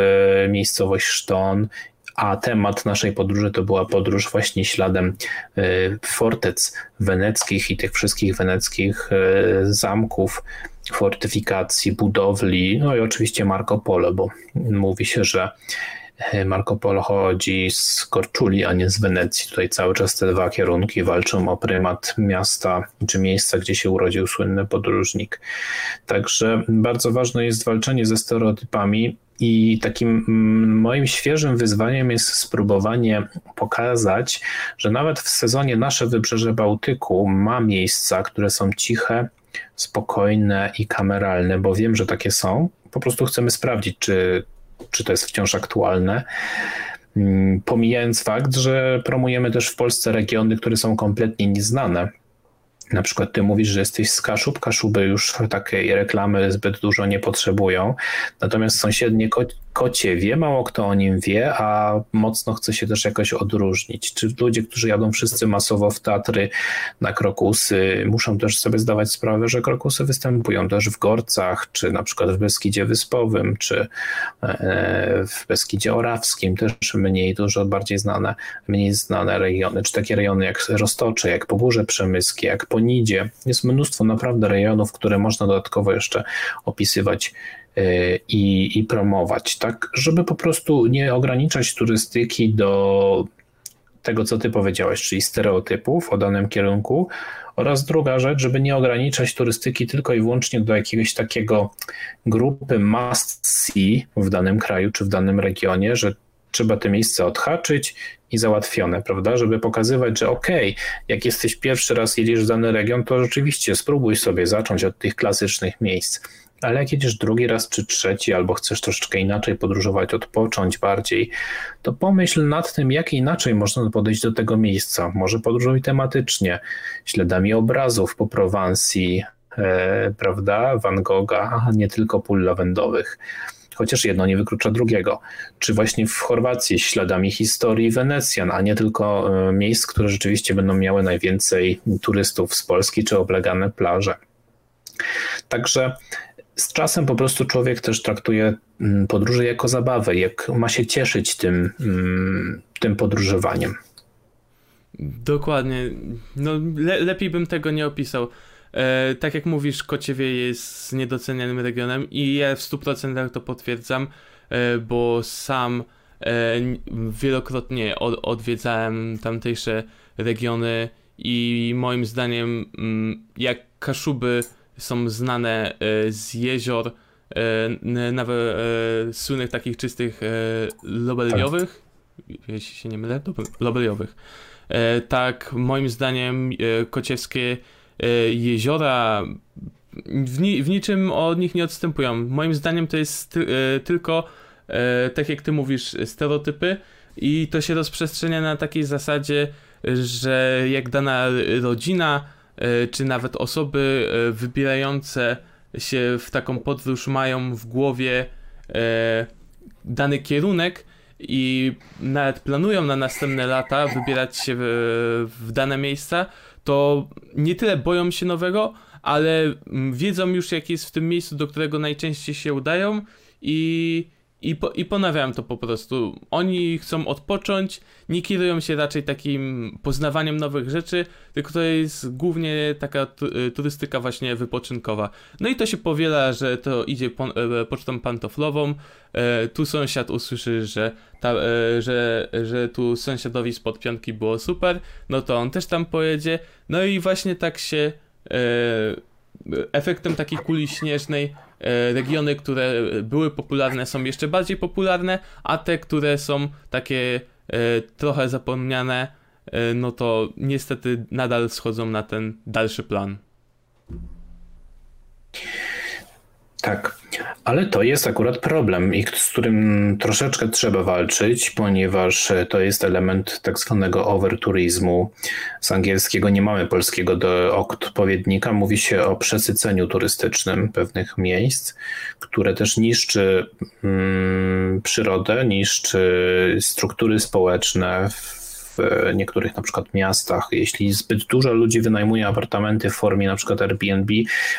miejscowość Szton a temat naszej podróży to była podróż właśnie śladem y, fortec weneckich i tych wszystkich weneckich zamków, fortyfikacji, budowli, no i oczywiście Marco Polo, bo mówi się, że e, Marco Polo chodzi z Korczuli, a nie z Wenecji. Tutaj cały czas te dwa kierunki walczą o prymat miasta czy miejsca, gdzie się urodził słynny podróżnik. Także bardzo ważne jest walczenie ze stereotypami i takim mm, moim świeżym wyzwaniem jest spróbowanie pokazać, że nawet w sezonie nasze wybrzeże Bałtyku ma miejsca, które są ciche, spokojne i kameralne, bo wiem, że takie są. Po prostu chcemy sprawdzić, czy, czy to jest wciąż aktualne. Mm, pomijając fakt, że promujemy też w Polsce regiony, które są kompletnie nieznane na przykład ty mówisz, że jesteś z Kaszub, Kaszuby już takiej reklamy zbyt dużo nie potrzebują, natomiast sąsiednie kocie wie, mało kto o nim wie, a mocno chce się też jakoś odróżnić. Czy ludzie, którzy jadą wszyscy masowo w Tatry na krokusy, muszą też sobie zdawać sprawę, że krokusy występują też w Gorcach, czy na przykład w Beskidzie Wyspowym, czy e, w Beskidzie Orawskim, też mniej, dużo bardziej znane, mniej znane regiony, czy takie rejony jak Roztocze, jak Pogórze Przemyskie, jak Ponidzie. Jest mnóstwo naprawdę rejonów, które można dodatkowo jeszcze opisywać i, i promować, tak, żeby po prostu nie ograniczać turystyki do tego, co ty powiedziałeś, czyli stereotypów o danym kierunku, oraz druga rzecz, żeby nie ograniczać turystyki tylko i wyłącznie do jakiegoś takiego grupy must see w danym kraju czy w danym regionie, że trzeba te miejsca odhaczyć i załatwione, prawda? Żeby pokazywać, że okej, okay, jak jesteś pierwszy raz jedziesz w dany region, to rzeczywiście spróbuj sobie zacząć od tych klasycznych miejsc. Ale jak jedziesz drugi raz czy trzeci, albo chcesz troszeczkę inaczej podróżować, odpocząć bardziej, to pomyśl nad tym, jak inaczej można podejść do tego miejsca. Może podróżuj tematycznie, śladami obrazów po Prowansji, e, prawda, Van Gogha, nie tylko pól lawendowych. Chociaż jedno nie wyklucza drugiego. Czy właśnie w Chorwacji śladami historii Wenecjan, a nie tylko e, miejsc, które rzeczywiście będą miały najwięcej turystów z Polski czy oblegane plaże. Także z czasem po prostu człowiek też traktuje mm, podróże jako zabawę, jak ma się cieszyć tym, mm, tym podróżowaniem. Dokładnie. No, le lepiej bym tego nie opisał. E, tak jak mówisz, Kociewie jest niedocenianym regionem i ja w 100% to potwierdzam, e, bo sam e, wielokrotnie od, odwiedzałem tamtejsze regiony i moim zdaniem, mm, jak Kaszuby są znane e, z jezior, e, nawet e, słynnych takich czystych lobeliowych, tak. jeśli się nie mylę, lobeliowych. Tak, moim zdaniem kociewskie jeziora w, ni w, niczym od nich nie odstępują. Moim zdaniem to jest tylko, tak jak ty mówisz, stereotypy i to się rozprzestrzenia na takiej zasadzie, że jak dana rodzina czy nawet osoby e, wybierające się w taką podróż mają w głowie e, dany kierunek i nawet planują na następne lata wybierać się w, dane miejsca, to nie tyle boją się nowego, ale wiedzą już, jak jest w tym miejscu, do którego najczęściej się udają i i, po, I ponawiam to po prostu. Oni chcą odpocząć, nie kierują się raczej takim poznawaniem nowych rzeczy, tylko to jest głównie taka y, turystyka właśnie wypoczynkowa. No i to się powiela, że to idzie po, e, pocztą pantoflową. E, tu sąsiad usłyszy, że, ta, e, że, że tu sąsiadowi spod piątki było super, no to on też tam pojedzie. No i właśnie tak się efektem takiej kuli śnieżnej E, regiony, które były popularne są jeszcze bardziej popularne, a te, które są takie e, trochę zapomniane, e, no to niestety nadal schodzą na ten dalszy plan. Tak, ale to jest akurat problem, z którym troszeczkę trzeba walczyć, ponieważ to jest element tak zwanego overturizmu. Z angielskiego nie mamy polskiego do odpowiednika. Mówi się o przesyceniu turystycznym pewnych miejsc, które też niszczy mm, przyrodę, niszczy struktury społeczne niektórych na przykład miastach, jeśli zbyt dużo ludzi wynajmuje apartamenty w formie na przykład Airbnb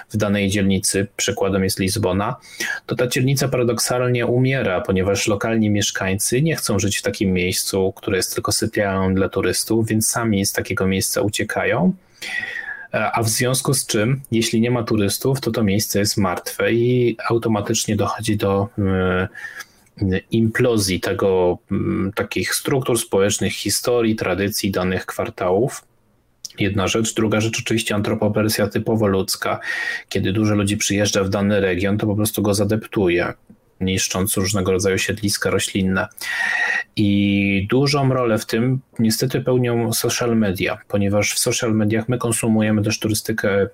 w danej dzielnicy, przykładem jest Lizbona, to ta dzielnica paradoksalnie umiera, ponieważ lokalni mieszkańcy nie chcą żyć w takim miejscu, które jest tylko sypialnią dla turystów, więc sami z takiego miejsca uciekają. A w związku z czym, jeśli nie ma turystów, to to miejsce jest martwe i automatycznie dochodzi do yy, implozji tego, mm, takich struktur społecznych, historii, tradycji danych kwartałów. Jedna rzecz. Druga rzecz, oczywiście antropopersja typowo ludzka. Kiedy dużo ludzi przyjeżdża w dany region, to po prostu go zadeptuje, niszcząc różnego rodzaju siedliska roślinne. I dużą rolę w tym niestety pełnią social media, ponieważ w social mediach my konsumujemy też turystykę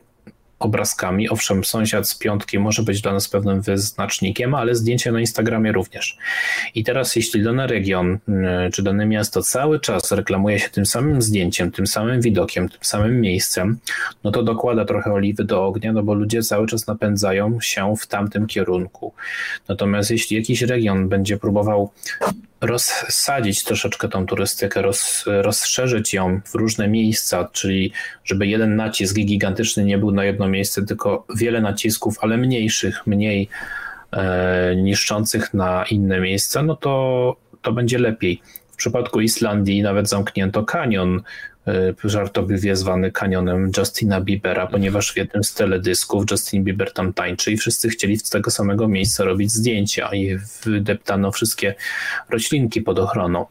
obrazkami. Owszem, sąsiad z piątki może być dla nas pewnym wyznacznikiem, ale zdjęcia na Instagramie również. I teraz, jeśli dany region y, czy dane miasto cały czas reklamuje się tym samym zdjęciem, tym samym widokiem, tym samym miejscem, no to dokłada trochę oliwy do ognia, no bo ludzie cały czas napędzają się w tamtym kierunku. Natomiast jeśli jakiś region będzie próbował rozsadzić troszeczkę tą turystykę, roz, rozszerzyć ją w różne miejsca, czyli żeby jeden nacisk gigantyczny nie był na jedno miejsce, tylko wiele nacisków, ale mniejszych, mniej e, niszczących na inne miejsca, no to, to będzie lepiej. W przypadku Islandii nawet zamknięto kanion, żartobliwie zwany kanionem Justina Biebera, ponieważ w jednym z teledysków Justin Bieber tam tańczy i wszyscy chcieli z tego samego miejsca robić zdjęcia i wydeptano wszystkie roślinki pod ochroną.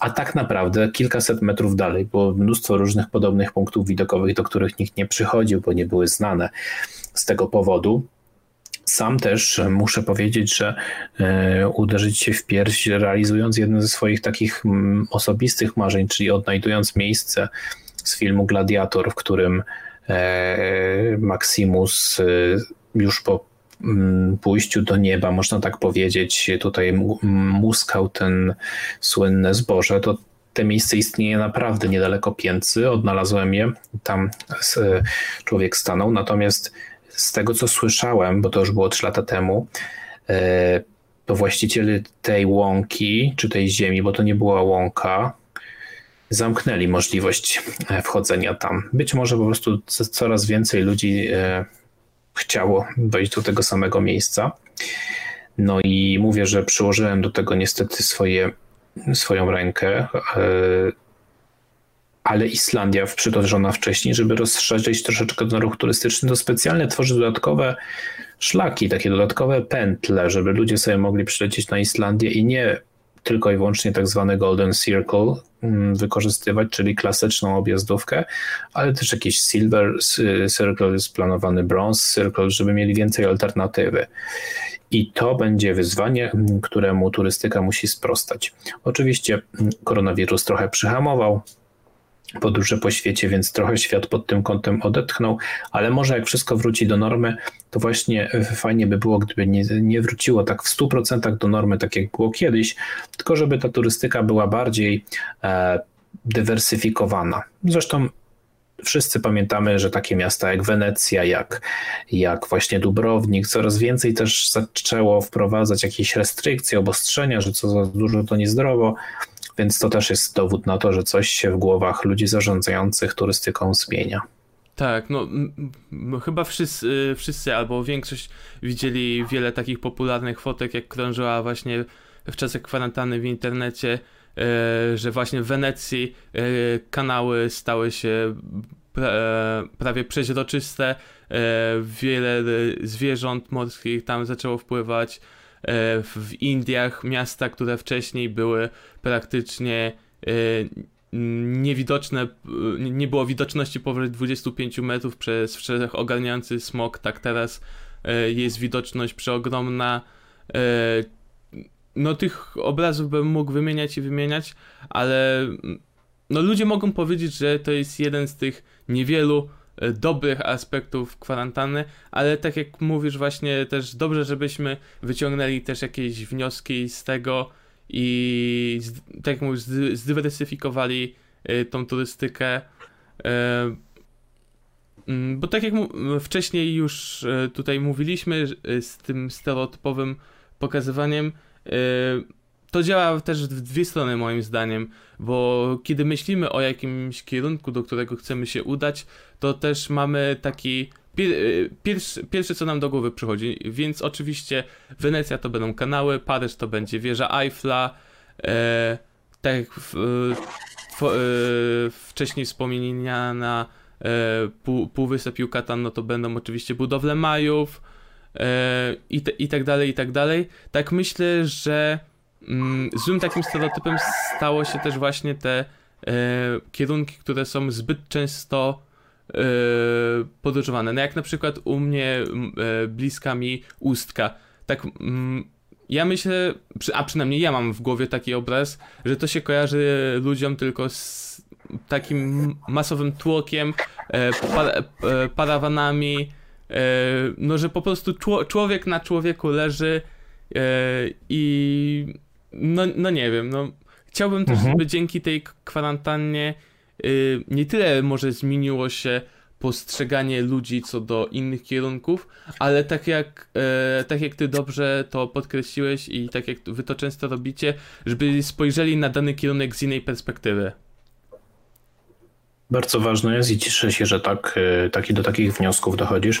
A tak naprawdę kilkaset metrów dalej było mnóstwo różnych podobnych punktów widokowych, do których nikt nie przychodził, bo nie były znane z tego powodu. Sam też muszę powiedzieć, że e, uderzyć się w pierś, realizując jedno ze swoich takich mm, osobistych marzeń, czyli odnajdując miejsce z filmu Gladiator, w którym e, Maximus e, już po mm, pójściu do nieba, można tak powiedzieć, tutaj muskał ten słynne zboże, to te miejsce istnieje naprawdę niedaleko Pięcy, odnalazłem je, tam człowiek stanął, natomiast z tego co słyszałem, bo to już było 3 lata temu, e, to właściciele tej łąki, czy tej ziemi, bo to nie była łąka, zamknęli możliwość e, wchodzenia tam. Być może po prostu coraz więcej ludzi e, chciało wejść do tego samego miejsca. No i mówię, że przyłożyłem do tego niestety swoje, swoją rękę ale Islandia przytoczona wcześniej, żeby rozszerzyć troszeczkę ten ruch turystyczny, to specjalnie tworzy dodatkowe szlaki, takie dodatkowe pętle, żeby ludzie sobie mogli przylecieć na Islandię i nie tylko i wyłącznie tak zwany Golden Circle mm, wykorzystywać, czyli klasyczną objazdówkę, ale też jakiś Silver Circle jest planowany, Bronze Circle, żeby mieli więcej alternatywy. I to będzie wyzwanie, któremu turystyka musi sprostać. Oczywiście mm, koronawirus trochę przyhamował podróże po świecie, więc trochę świat pod tym kątem odetchnął, ale może jak wszystko wróci do normy, to właśnie fajnie by było, gdyby nie, nie wróciło tak w 100% do normy, tak jak było kiedyś, tylko żeby ta turystyka była bardziej e, dywersyfikowana. Zresztą wszyscy pamiętamy, że takie miasta jak Wenecja, jak, jak właśnie Dubrownik, coraz więcej też zaczęło wprowadzać jakieś restrykcje, obostrzenia, że co za dużo to niezdrowo. Więc to też jest dowód na to, że coś się w głowach ludzi zarządzających turystyką zmienia. Tak, no chyba wszyscy, wszyscy albo większość widzieli wiele takich popularnych fotek, jak krążyła właśnie w czasach kwarantanny w internecie, e, że właśnie w Wenecji e, kanały stały się e, prawie przeźroczyste, wiele zwierząt morskich tam zaczęło wpływać, w Indiach miasta, które wcześniej były praktycznie e, niewidoczne, nie było widoczności powyżej 25 metrów przez wszechogarniający smog, tak teraz e, jest widoczność przeogromna. No tych obrazów bym mógł wymieniać i wymieniać, ale no ludzie mogą powiedzieć, że to jest jeden z tych niewielu E, dobrych aspektów kwarantanny, ale tak jak mówisz właśnie też dobrze, żebyśmy wyciągnęli też jakieś wnioski z tego i tak jak mówisz, zdywersyfikowali e, tą turystykę. E, mm, bo tak jak wcześniej już tutaj mówiliśmy z tym stereotypowym pokazywaniem, to działa też w dwie strony moim zdaniem, bo kiedy myślimy o jakimś kierunku, do którego chcemy się udać, to też mamy taki pierwszy, pierwsze co nam do głowy przychodzi, więc oczywiście Wenecja to będą kanały, Paryż to będzie wieża Eiffla, e, tak jak w, w, e, wcześniej wspomniana e, pół, Półwysep Yucatan, no to będą oczywiście budowle Majów e, i, te, i tak dalej, i tak dalej. Tak myślę, że złym takim stereotypem stało się też właśnie te e, kierunki, które są zbyt często e, podróżowane. No jak na przykład u mnie e, bliska mi ustka. Tak mm, ja myślę, a przynajmniej ja mam w głowie taki obraz, że to się kojarzy ludziom tylko z takim masowym tłokiem, e, parawanami, no że po prostu człowiek na człowieku leży i no, no nie wiem, no chciałbym też, mhm. żeby dzięki tej kwarantannie nie tyle może zmieniło się postrzeganie ludzi co do innych kierunków, ale tak jak, e, tak jak ty dobrze to podkreśliłeś i tak jak wy to często robicie, żeby spojrzeli na dany kierunek z innej perspektywy. Bardzo ważne jest i cieszę się, że tak, e, tak do takich wniosków dochodzisz,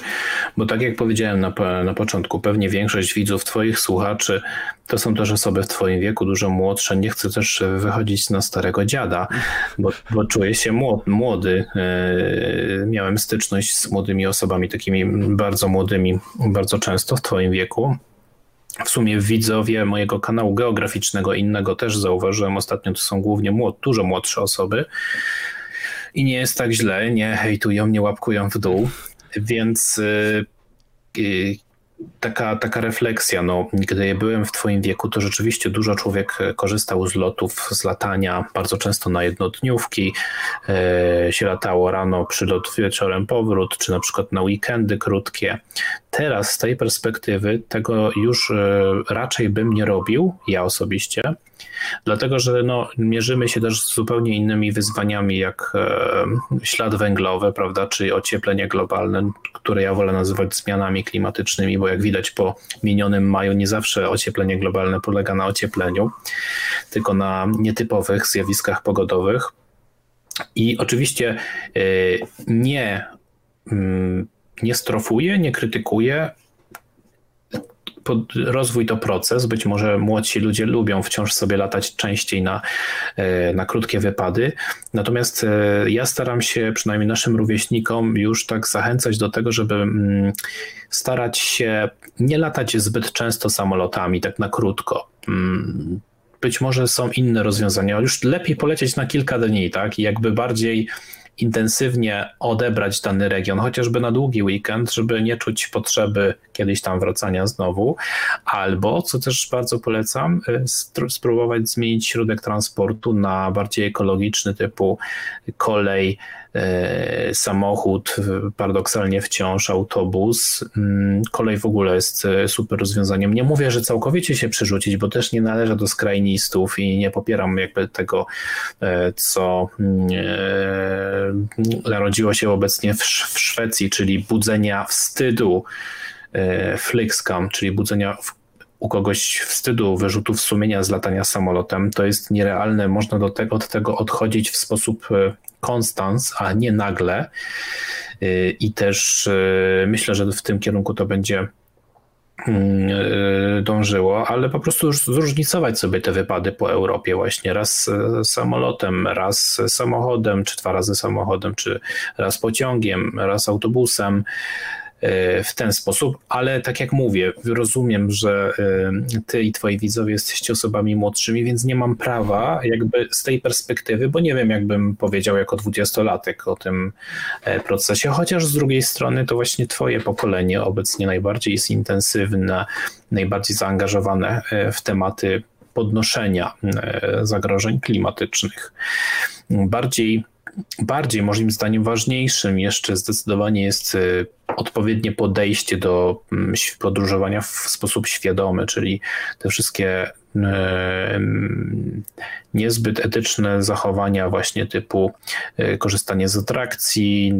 bo tak jak powiedziałem na, na początku, pewnie większość widzów, Twoich słuchaczy to są też osoby w Twoim wieku, dużo młodsze. Nie chcę też wychodzić na starego dziada, bo, bo czuję się młody. E, miałem styczność z młodymi osobami, takimi bardzo młodymi, bardzo często w Twoim wieku. W sumie widzowie mojego kanału geograficznego innego też zauważyłem ostatnio, to są głównie młod, dużo młodsze osoby i nie jest tak źle, nie hejtują, nie łapkują w dół, więc y, y, taka, taka refleksja, no, gdy byłem w twoim wieku, to rzeczywiście dużo człowiek korzystał z lotów, z latania, bardzo często na jednodniówki, e, się latało rano, przylot wieczorem powrót, czy na przykład na weekendy krótkie. Teraz z tej perspektywy tego już e, raczej bym nie robił, ja osobiście, dlatego że no, mierzymy się też z zupełnie innymi wyzwaniami, jak e, ślad węglowy, prawda, czy ocieplenie globalne, które ja wolę nazywać zmianami klimatycznymi, bo jak widać po minionym maju, nie zawsze ocieplenie globalne polega na ociepleniu, tylko na nietypowych zjawiskach pogodowych. I oczywiście e, nie mm, nie strofuje, nie krytykuje. Rozwój to proces. Być może młodsi ludzie lubią wciąż sobie latać częściej na, e, na krótkie wypady. Natomiast e, ja staram się, przynajmniej naszym rówieśnikom, już tak zachęcać do tego, żeby mm, starać się nie latać zbyt często samolotami, tak na krótko mm, być może są inne rozwiązania. Już lepiej polecieć na kilka dni, tak? I jakby bardziej intensywnie odebrać dany region, chociażby na długi weekend, żeby nie czuć potrzeby kiedyś tam wracania znowu, albo, co też bardzo polecam, y, spróbować zmienić środek transportu na bardziej ekologiczny typu kolej, samochód, paradoksalnie wciąż autobus. Mm, kolej w ogóle jest e, super rozwiązaniem. Nie mówię, że całkowicie się przerzucić, bo też nie należę do skrajnistów i nie popieram jakby tego, e, co mm, narodziło się obecnie w Szwecji, czyli budzenia wstydu, flixcam, czyli budzenia u kogoś wstydu, wyrzutów sumienia z latania samolotem, to jest nierealne. Można do od tego odchodzić w sposób konstans, a nie nagle. Y, I też y, myślę, że w tym kierunku to będzie mm, y, dążyło, ale po prostu zróżnicować sobie te wypady po Europie właśnie raz samolotem, raz samochodem, czy dwa razy samochodem, czy raz pociągiem, raz autobusem, E, w ten sposób, ale tak jak mówię, rozumiem, że e, ty i twoi widzowie jesteście osobami młodszymi, więc nie mam prawa jakby z tej perspektywy, bo nie wiem jakbym powiedział jako dwudziestolatek o tym e, procesie, chociaż z drugiej strony to właśnie twoje pokolenie obecnie najbardziej jest intensywne, najbardziej zaangażowane w tematy podnoszenia zagrożeń klimatycznych. Bardziej bardziej, moim zdaniem, ważniejszym jeszcze zdecydowanie jest odpowiednie podejście do mm, podróżowania w sposób świadomy, czyli te wszystkie y, mm, niezbyt etyczne zachowania właśnie typu y, korzystanie z atrakcji,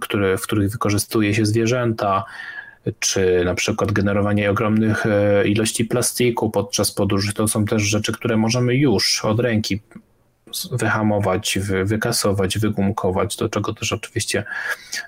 które, w których wykorzystuje się zwierzęta, czy na przykład generowanie ogromnych ilości plastiku podczas podróży, to są też rzeczy, które możemy już od ręki wyhamować, wykasować, wygumkować, do czego też oczywiście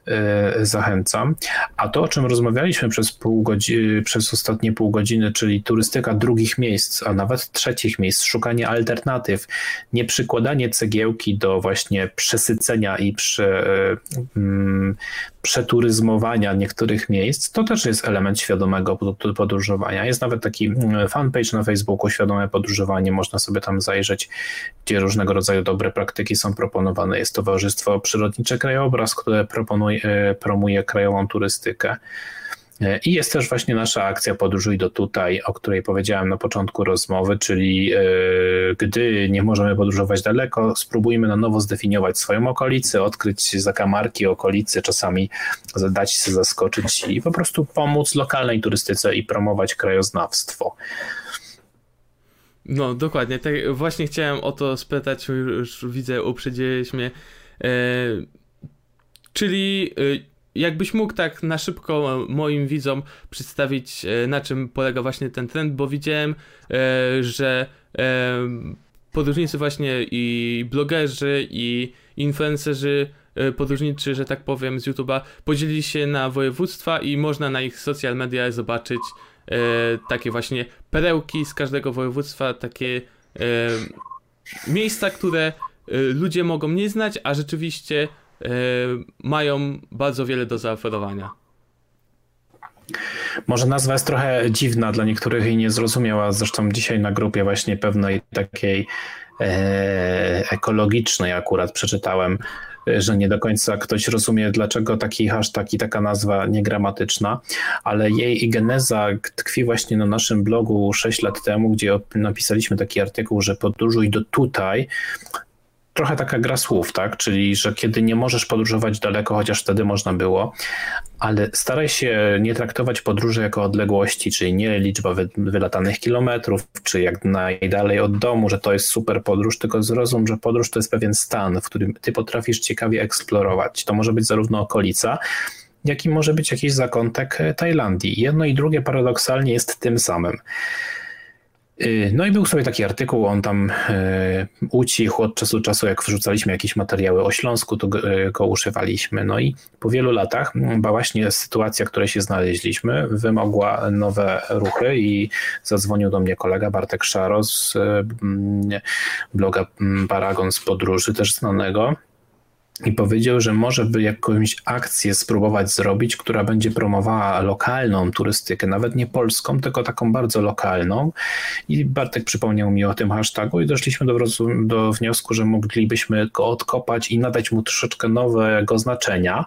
e, zachęcam. A to, o czym rozmawialiśmy przez, pół godziny, przez ostatnie pół godziny, czyli turystyka drugich miejsc, a nawet trzecich miejsc, szukanie alternatyw, nie przykładanie cegiełki do właśnie przesycenia i prze, e, mm, przeturyzmowania niektórych miejsc, to też jest element świadomego podróżowania. Jest nawet taki mm, fanpage na Facebooku, świadome podróżowanie, można sobie tam zajrzeć, gdzie różnego rodzaju dobre praktyki są proponowane. Jest Towarzystwo Przyrodnicze Krajobraz, które proponuje, promuje krajową turystykę. E, I jest też właśnie nasza akcja Podróżuj do tutaj, o której powiedziałem na początku rozmowy, czyli e, gdy nie możemy podróżować daleko, spróbujmy na nowo zdefiniować swoją okolicę, odkryć zakamarki okolicy, czasami dać się zaskoczyć i po prostu pomóc lokalnej turystyce i promować krajoznawstwo. No, dokładnie. Tak, właśnie chciałem o to spytać, już widzę, uprzedziłeś mnie. E, czyli e, jakbyś mógł tak na szybko moim widzom przedstawić, e, na czym polega właśnie ten trend, bo widziałem, e, że podróżnicy właśnie i blogerzy i influencerzy podróżniczy, że tak powiem, z YouTube'a podzielili się na województwa i można na ich social media zobaczyć takie właśnie perełki z każdego województwa, takie miejsca, które ludzie mogą nie znać, a rzeczywiście E, mają bardzo wiele do zaoferowania. Może nazwa jest trochę dziwna dla niektórych i niezrozumiała. Zresztą dzisiaj na grupie właśnie pewnej takiej e, ekologicznej akurat przeczytałem, że nie do końca ktoś rozumie, dlaczego taki hashtag i taka nazwa niegramatyczna, ale jej geneza tkwi właśnie na naszym blogu 6 lat temu, gdzie napisaliśmy taki artykuł, że podróżuj do tutaj trochę taka gra słów, tak? Czyli, że kiedy nie możesz podróżować daleko, chociaż wtedy można było, ale staraj się nie traktować podróży jako odległości, czyli nie liczba wy, wylatanych kilometrów, czy jak najdalej od domu, że to jest super podróż, tylko zrozum, że podróż to jest pewien stan, w którym ty potrafisz ciekawie eksplorować. To może być zarówno okolica, jak i może być jakiś zakątek Tajlandii. Jedno i drugie paradoksalnie jest tym samym. Y, no i był sobie taki artykuł, on tam y, ucichł od czasu do czasu, jak wrzucaliśmy jakieś materiały o Śląsku, to y, go używaliśmy. No i po wielu latach, właśnie sytuacja, w której się znaleźliśmy, wymogła nowe ruchy i zadzwonił do mnie kolega Bartek Szaro z bloga Paragon z podróży, też znanego i powiedział, że może by jakąś akcję spróbować zrobić, która będzie promowała lokalną turystykę, nawet nie polską, tylko taką bardzo lokalną. I Bartek przypomniał mi o tym hashtagu i doszliśmy do, do wniosku, że moglibyśmy go odkopać i nadać mu troszeczkę nowego znaczenia.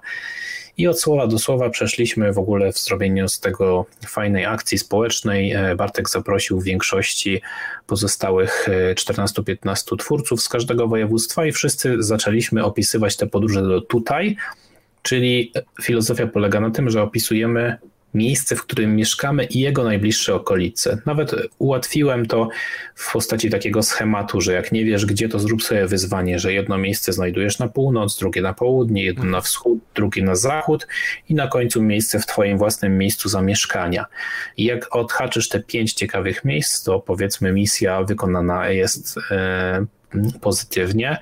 I od słowa do słowa przeszliśmy w ogóle w zrobieniu z tego fajnej akcji społecznej. E, Bartek zaprosił większości pozostałych 14-15 e, twórców z każdego województwa i wszyscy zaczęliśmy opisywać te podróże do tutaj, czyli filozofia polega na tym, że opisujemy miejsce, w którym mieszkamy i jego najbliższe okolice. Nawet ułatwiłem to w postaci takiego schematu, że jak nie wiesz gdzie, to zrób sobie wyzwanie, że jedno miejsce znajdujesz na północ, drugie na południe, jedno na wschód, drugie na zachód i na końcu miejsce w twoim własnym miejscu zamieszkania. I jak odhaczysz te pięć ciekawych miejsc, to powiedzmy misja wykonana jest e, pozytywnie,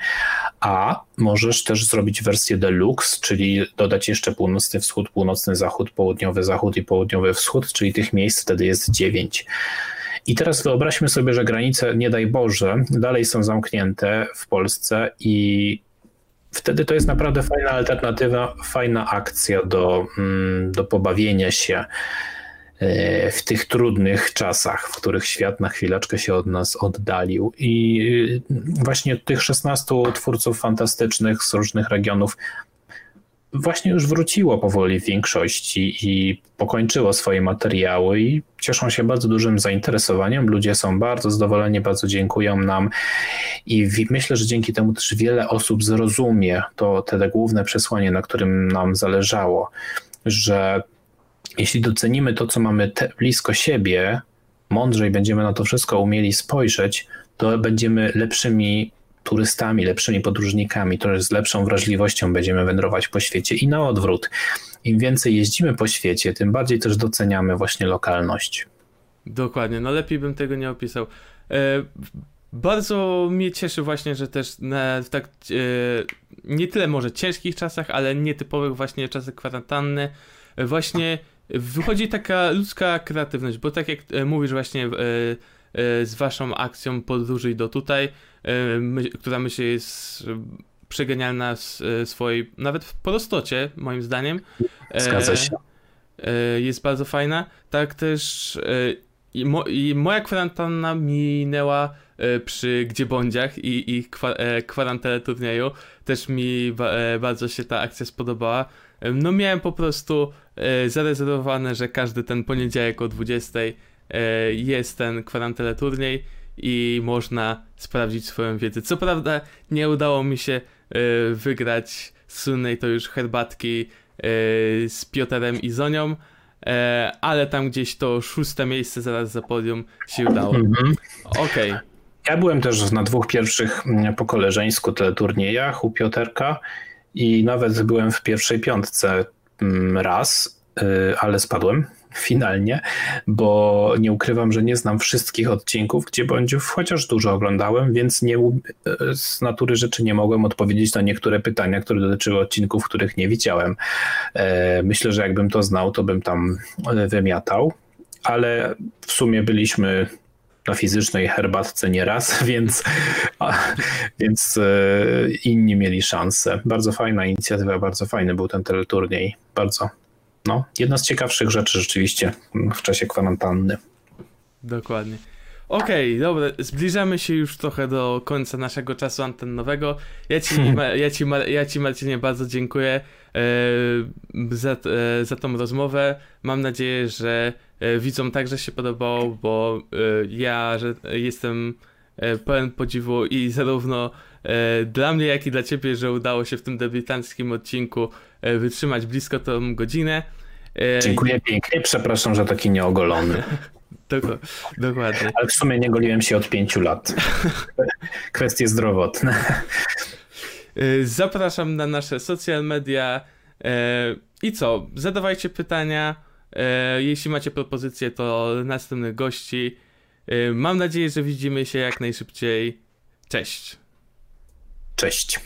a możesz też zrobić wersję deluxe, czyli dodać jeszcze północny wschód, północny zachód, południowy zachód i południowy wschód, czyli tych miejsc wtedy jest dziewięć. I teraz wyobraźmy sobie, że granice, nie daj Boże, dalej są zamknięte w Polsce i wtedy to jest naprawdę fajna alternatywa, fajna akcja do, mm, do pobawienia się w tych trudnych czasach, w których świat na chwileczkę się od nas oddalił. I e, właśnie tych 16 twórców fantastycznych z różnych regionów właśnie już wróciło powoli w większości i pokończyło swoje materiały i cieszą się bardzo dużym zainteresowaniem. Ludzie są bardzo zadowoleni, bardzo dziękują nam i myślę, że dzięki temu też wiele osób zrozumie to te główne przesłanie, na którym nam zależało, że jeśli docenimy to, co mamy blisko siebie, mądrzej będziemy na to wszystko umieli spojrzeć, to będziemy lepszymi turystami, lepszymi podróżnikami, to z lepszą wrażliwością będziemy wędrować po świecie i na odwrót. Im więcej jeździmy po świecie, tym bardziej też doceniamy właśnie lokalność. Dokładnie, no lepiej bym tego nie opisał. E, bardzo mnie cieszy właśnie, że też na, w tak e, nie tyle może ciężkich czasach, ale nietypowych właśnie czasach kwarantanny, e, właśnie wychodzi taka ludzka kreatywność, bo tak jak e, mówisz właśnie e, e, z waszą akcją podróży do tutaj, która myślę jest przegenialna z swojej, nawet w prostocie moim zdaniem. Zgadza się. Jest bardzo fajna. Tak też i, mo, i moja kwarantanna minęła przy Gdzie Bądziach i, i kwa, kwarantanę turnieju. Też mi ba, bardzo się ta akcja spodobała. No miałem po prostu zarezerwowane, że każdy ten poniedziałek o 20 jest ten kwaranteneturniej i można sprawdzić swoją wiedzę. Co prawda nie udało mi się wygrać słynnej to już herbatki z Piotrem i Zonią, ale tam gdzieś to szóste miejsce zaraz za podium się udało. Mhm. Okej. Okay. Ja byłem też na dwóch pierwszych mm, po koleżeńsku teleturniejach u Pioterka i nawet byłem w pierwszej piątce mm, raz, y, ale spadłem finalnie, bo nie ukrywam, że nie znam wszystkich odcinków, gdzie bądźów chociaż dużo oglądałem, więc nie, y, z natury rzeczy nie mogłem odpowiedzieć na niektóre pytania, które dotyczyły odcinków, których nie widziałem. E, myślę, że jakbym to znał, to bym tam e, wymiatał, ale w sumie byliśmy na fizycznej herbatce nieraz, więc, a, więc e, inni mieli szansę. Bardzo fajna inicjatywa, bardzo fajny był ten teleturniej. Bardzo, no, jedna z ciekawszych rzeczy rzeczywiście w czasie kwarantanny. Dokładnie. Okej, okay, dobra, zbliżamy się już trochę do końca naszego czasu antennowego. Ja ci, ja ci, ja ci Marcinie bardzo dziękuję e, za, e, za tą rozmowę. Mam nadzieję, że widzom także się podobało, bo e, ja że jestem e, pełen podziwu i zarówno e, dla mnie, jak i dla ciebie, że udało się w tym debiutanckim odcinku wytrzymać blisko tą godzinę. Dziękuję pięknie, przepraszam, że taki nieogolony. Dokładnie. Ale w sumie nie goliłem się od pięciu lat. Kwestie zdrowotne. Zapraszam na nasze social media. I co? Zadawajcie pytania. Y, jeśli macie propozycje, to następnych gości. Mam nadzieję, że widzimy się jak najszybciej. Cześć. Cześć.